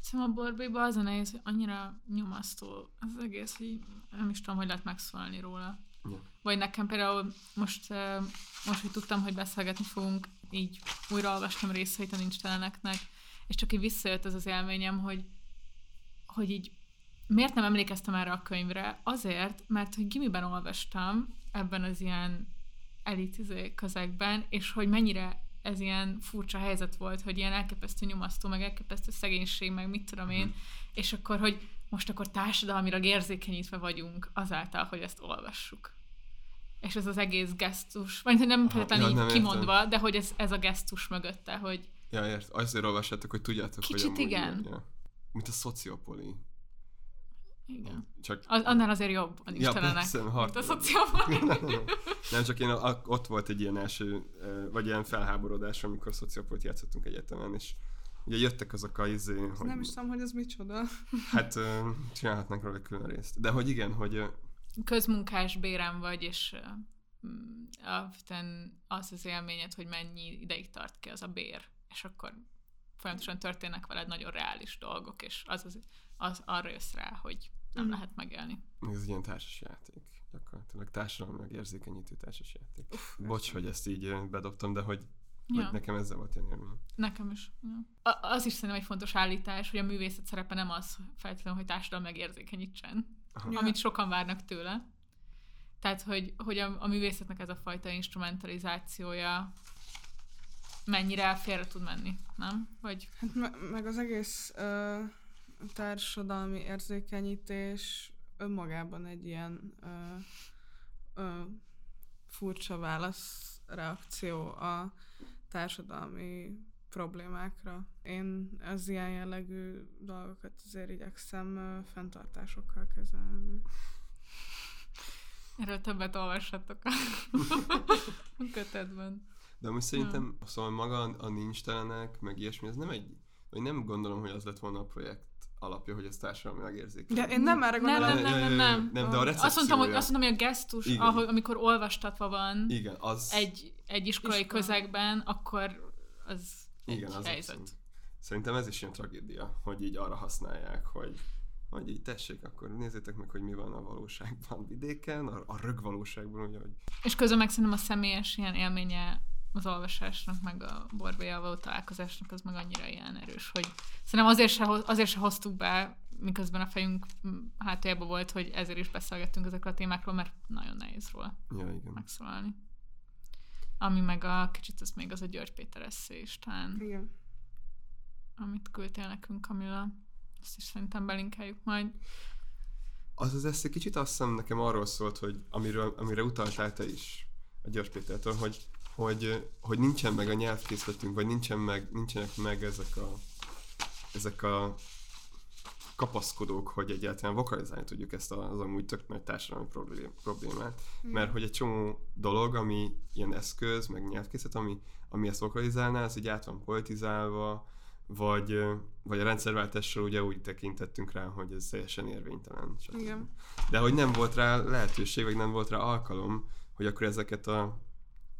Szóval a borbéba az a nehéz, hogy annyira nyomasztó az egész, hogy nem is tudom, hogy lehet megszólalni róla. Ja. Vagy nekem például most, most, hogy tudtam, hogy beszélgetni fogunk, így újra olvastam részeit a nincs teleneknek, és csak így visszajött ez az élményem, hogy, hogy így miért nem emlékeztem erre a könyvre? Azért, mert hogy gimiben olvastam ebben az ilyen elit izé közegben, és hogy mennyire ez ilyen furcsa helyzet volt, hogy ilyen elképesztő nyomasztó, meg elképesztő szegénység, meg mit tudom én, és akkor, hogy most akkor társadalmilag érzékenyítve vagyunk azáltal, hogy ezt olvassuk. És ez az egész gesztus, vagy nem feltétlenül ja, nem kimondva, de hogy ez, ez a gesztus mögötte, hogy Ja, ért. Azért olvassátok, hogy tudjátok, Kicsit hogy amúgy igen. Ja. Mint a szociopoli. Igen. Csak... Az, annál azért jobb a Ja, persze, mint a szociálban. Nem, csak én a, ott volt egy ilyen első, vagy ilyen felháborodás, amikor szociopolit játszottunk egyetemen, és ugye jöttek azok a izé, hogy Nem is tudom, hogy ez micsoda. hát csinálhatnánk róla külön részt. De hogy igen, hogy közmunkás bérem vagy, és uh, alapvetően az az élményed, hogy mennyi ideig tart ki az a bér, és akkor folyamatosan történnek veled nagyon reális dolgok, és az, az, az arra jössz rá, hogy nem Mhm. lehet megélni. ez egy ilyen társas játék. Gyakorlatilag társadalmilag érzékenyítő társas játék. Bocs, hogy ezt így bedobtam, de hogy, Ja. hogy nekem ezzel volt ilyen élmény. Nekem is. Ja. A- az is szerintem egy fontos állítás, hogy a művészet szerepe nem az feltétlenül, hogy társadalom megérzékenyítsen, Aha. amit sokan várnak tőle. Tehát, hogy, hogy a, a művészetnek ez a fajta instrumentalizációja mennyire félre tud menni, nem? Vagy Hát me- meg az egész ö, társadalmi érzékenyítés önmagában egy ilyen ö, ö, furcsa válasz reakció a társadalmi problémákra. Én az ilyen jellegű dolgokat azért igyekszem ö, fenntartásokkal kezelni. erről többet olvassatok a, kötetben. De amúgy szerintem, szóval maga a, a nincs telenek, meg ilyesmi, ez nem egy, vagy nem gondolom, hogy az lett volna a projekt alapja, hogy ez társadalmilag érzékeny. De én nem erre Nem, gondolom. nem, nem, nem, nem. Nem, de a Azt mondtam, hogy, azt mondtam, hogy a gesztus, Igen. ahol, amikor olvastatva van Igen, az... egy, egy iskolai Iskola. közegben, akkor az Igen, egy az helyzet. abszolút. Szerintem ez is ilyen tragédia, hogy így arra használják, hogy hogy így tessék, akkor nézzétek meg, hogy mi van a valóságban vidéken, a, a rög valóságban, ugye, hogy És közben meg szerintem a személyes ilyen élménye az olvasásnak, meg a borbélyával való találkozásnak az meg annyira ilyen erős, hogy szerintem azért se, azért se hoztuk be, miközben a fejünk mm, hátuljában volt, hogy ezért is beszélgettünk ezekről a témákról, mert nagyon nehéz róla ja, igen. megszólalni. Ami meg a kicsit az még az a György Péter eszé is talán, Igen. amit küldtél nekünk, Kamilla. Ezt is szerintem belinkeljük majd. Az az eszé kicsit azt hiszem nekem arról szólt, hogy amiről, amire utaltál te is a György Pétertől, hogy, hogy, hogy nincsen meg a nyelvkészletünk, vagy nincsen meg, nincsenek meg ezek a, ezek a kapaszkodók, hogy egyáltalán vokalizálni tudjuk ezt az amúgy tök nagy társadalmi problém- problémát. Mert hogy egy csomó dolog, ami ilyen eszköz, meg nyelvkészlet, ami, ami ezt vokalizálná, az így át van politizálva, vagy, vagy a rendszerváltással ugye úgy tekintettünk rá, hogy ez teljesen érvénytelen. stb. Igen. De hogy nem volt rá lehetőség, vagy nem volt rá alkalom, hogy akkor ezeket a,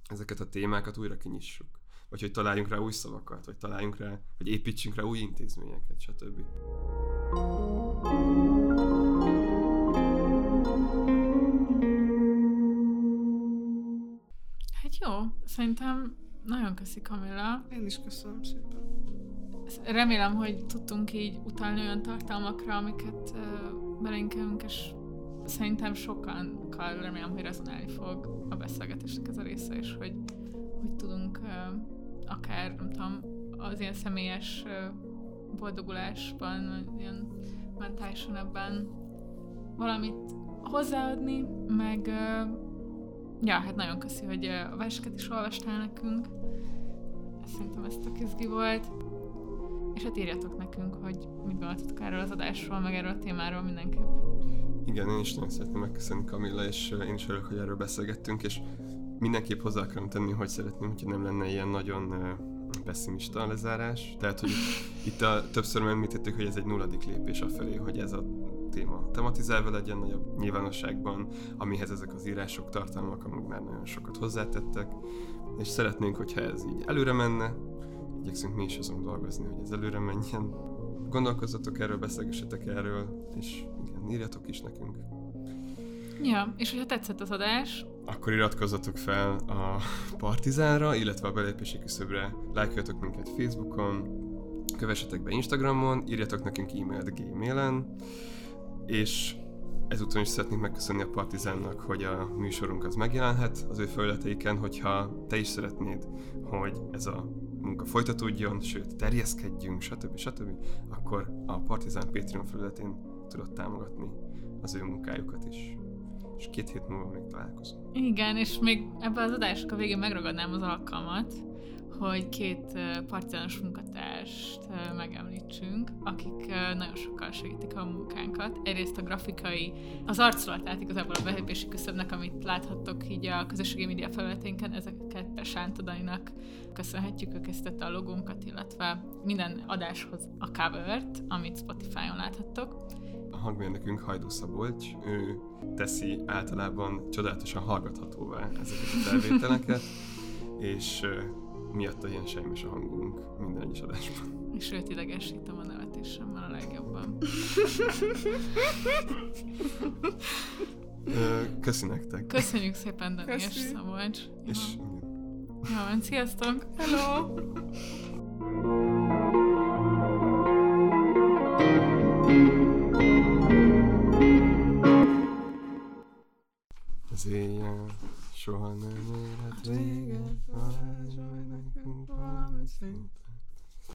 ezeket a témákat újra kinyissuk. Vagy hogy találjunk rá új szavakat, vagy találjunk rá, vagy építsünk rá új intézményeket, stb. Hát jó, szerintem nagyon köszi Kamilla. Én is köszönöm szépen. Remélem, hogy tudtunk így utalni olyan tartalmakra, amiket uh, belinkelünk, és szerintem sokan remélem, hogy rezonálni fog a beszélgetésnek ez a része, és hogy, hogy tudunk akár, nem tudom, az ilyen személyes boldogulásban, ilyen mentálisan ebben valamit hozzáadni, meg ja, hát nagyon köszi, hogy a verseket is olvastál nekünk. Szerintem ez tök izgi volt. És hát írjatok nekünk, hogy mit gondoltatok erről az adásról, meg erről a témáról mindenképp. Igen, én is nagyon szeretném megköszönni Kamilla, és én is örülök, hogy erről beszélgettünk, és mindenképp hozzá akarom tenni, hogy szeretném, hogyha nem lenne ilyen nagyon pessimista a lezárás. Tehát, hogy itt a, többször említettük, hogy ez egy nulladik lépés afelé, hogy ez a téma tematizálva legyen nagyobb nyilvánosságban, amihez ezek az írások, tartalmak amúgy már nagyon sokat hozzátettek, és szeretnénk, hogyha ez így előre menne, igyekszünk mi is azon dolgozni, hogy ez előre menjen. Gondolkozzatok erről, beszélgessetek erről, és igen, írjatok is nekünk. Ja, és hogyha tetszett az adás, Akkor iratkozzatok fel a Partizánra, illetve a belépési küszöbre, lájkoljatok minket Facebookon, kövessetek be Instagramon, írjatok nekünk e-mailt gmailen, és ezúton is szeretnénk megköszönni a Partizánnak, hogy a műsorunk az megjelenhet az ő felületeiken, hogyha te is szeretnéd, hogy ez a munka folytatódjon, sőt, terjeszkedjünk, stb. stb., akkor a Partizán Patreon felületén tudod támogatni az ő munkájukat is. És két hét múlva még találkozunk. igen, és még ebben az adásnak a végén megragadnám az alkalmat, hogy két ö, partizános munkatárst megemlítsünk, akik nagyon sokkal segítik a munkánkat. Egyrészt a grafikai, az arculatát igazából a belépési küszöbnek, amit láthattok így a közösségi média felületénken, ezeket Sánta Daninak köszönhetjük, ő készítette a logónkat, illetve minden adáshoz a covert, amit Spotify-on láthattok. A hangmérnökünk Hajdú Szabolcs, ő teszi általában csodálatosan hallgathatóvá ezeket a felvételeket, és miatta ilyen sejmes a hangunk minden egyes adásban. És őt idegesítem a nevetésemmel a legjobban. Köszi nektek. Köszönjük szépen, Dani és Köszi. Szabolcs. És Jó. van, sziasztok! Hello! Az éjjel soha nem érhet véget, varázsolj nekünk valami szép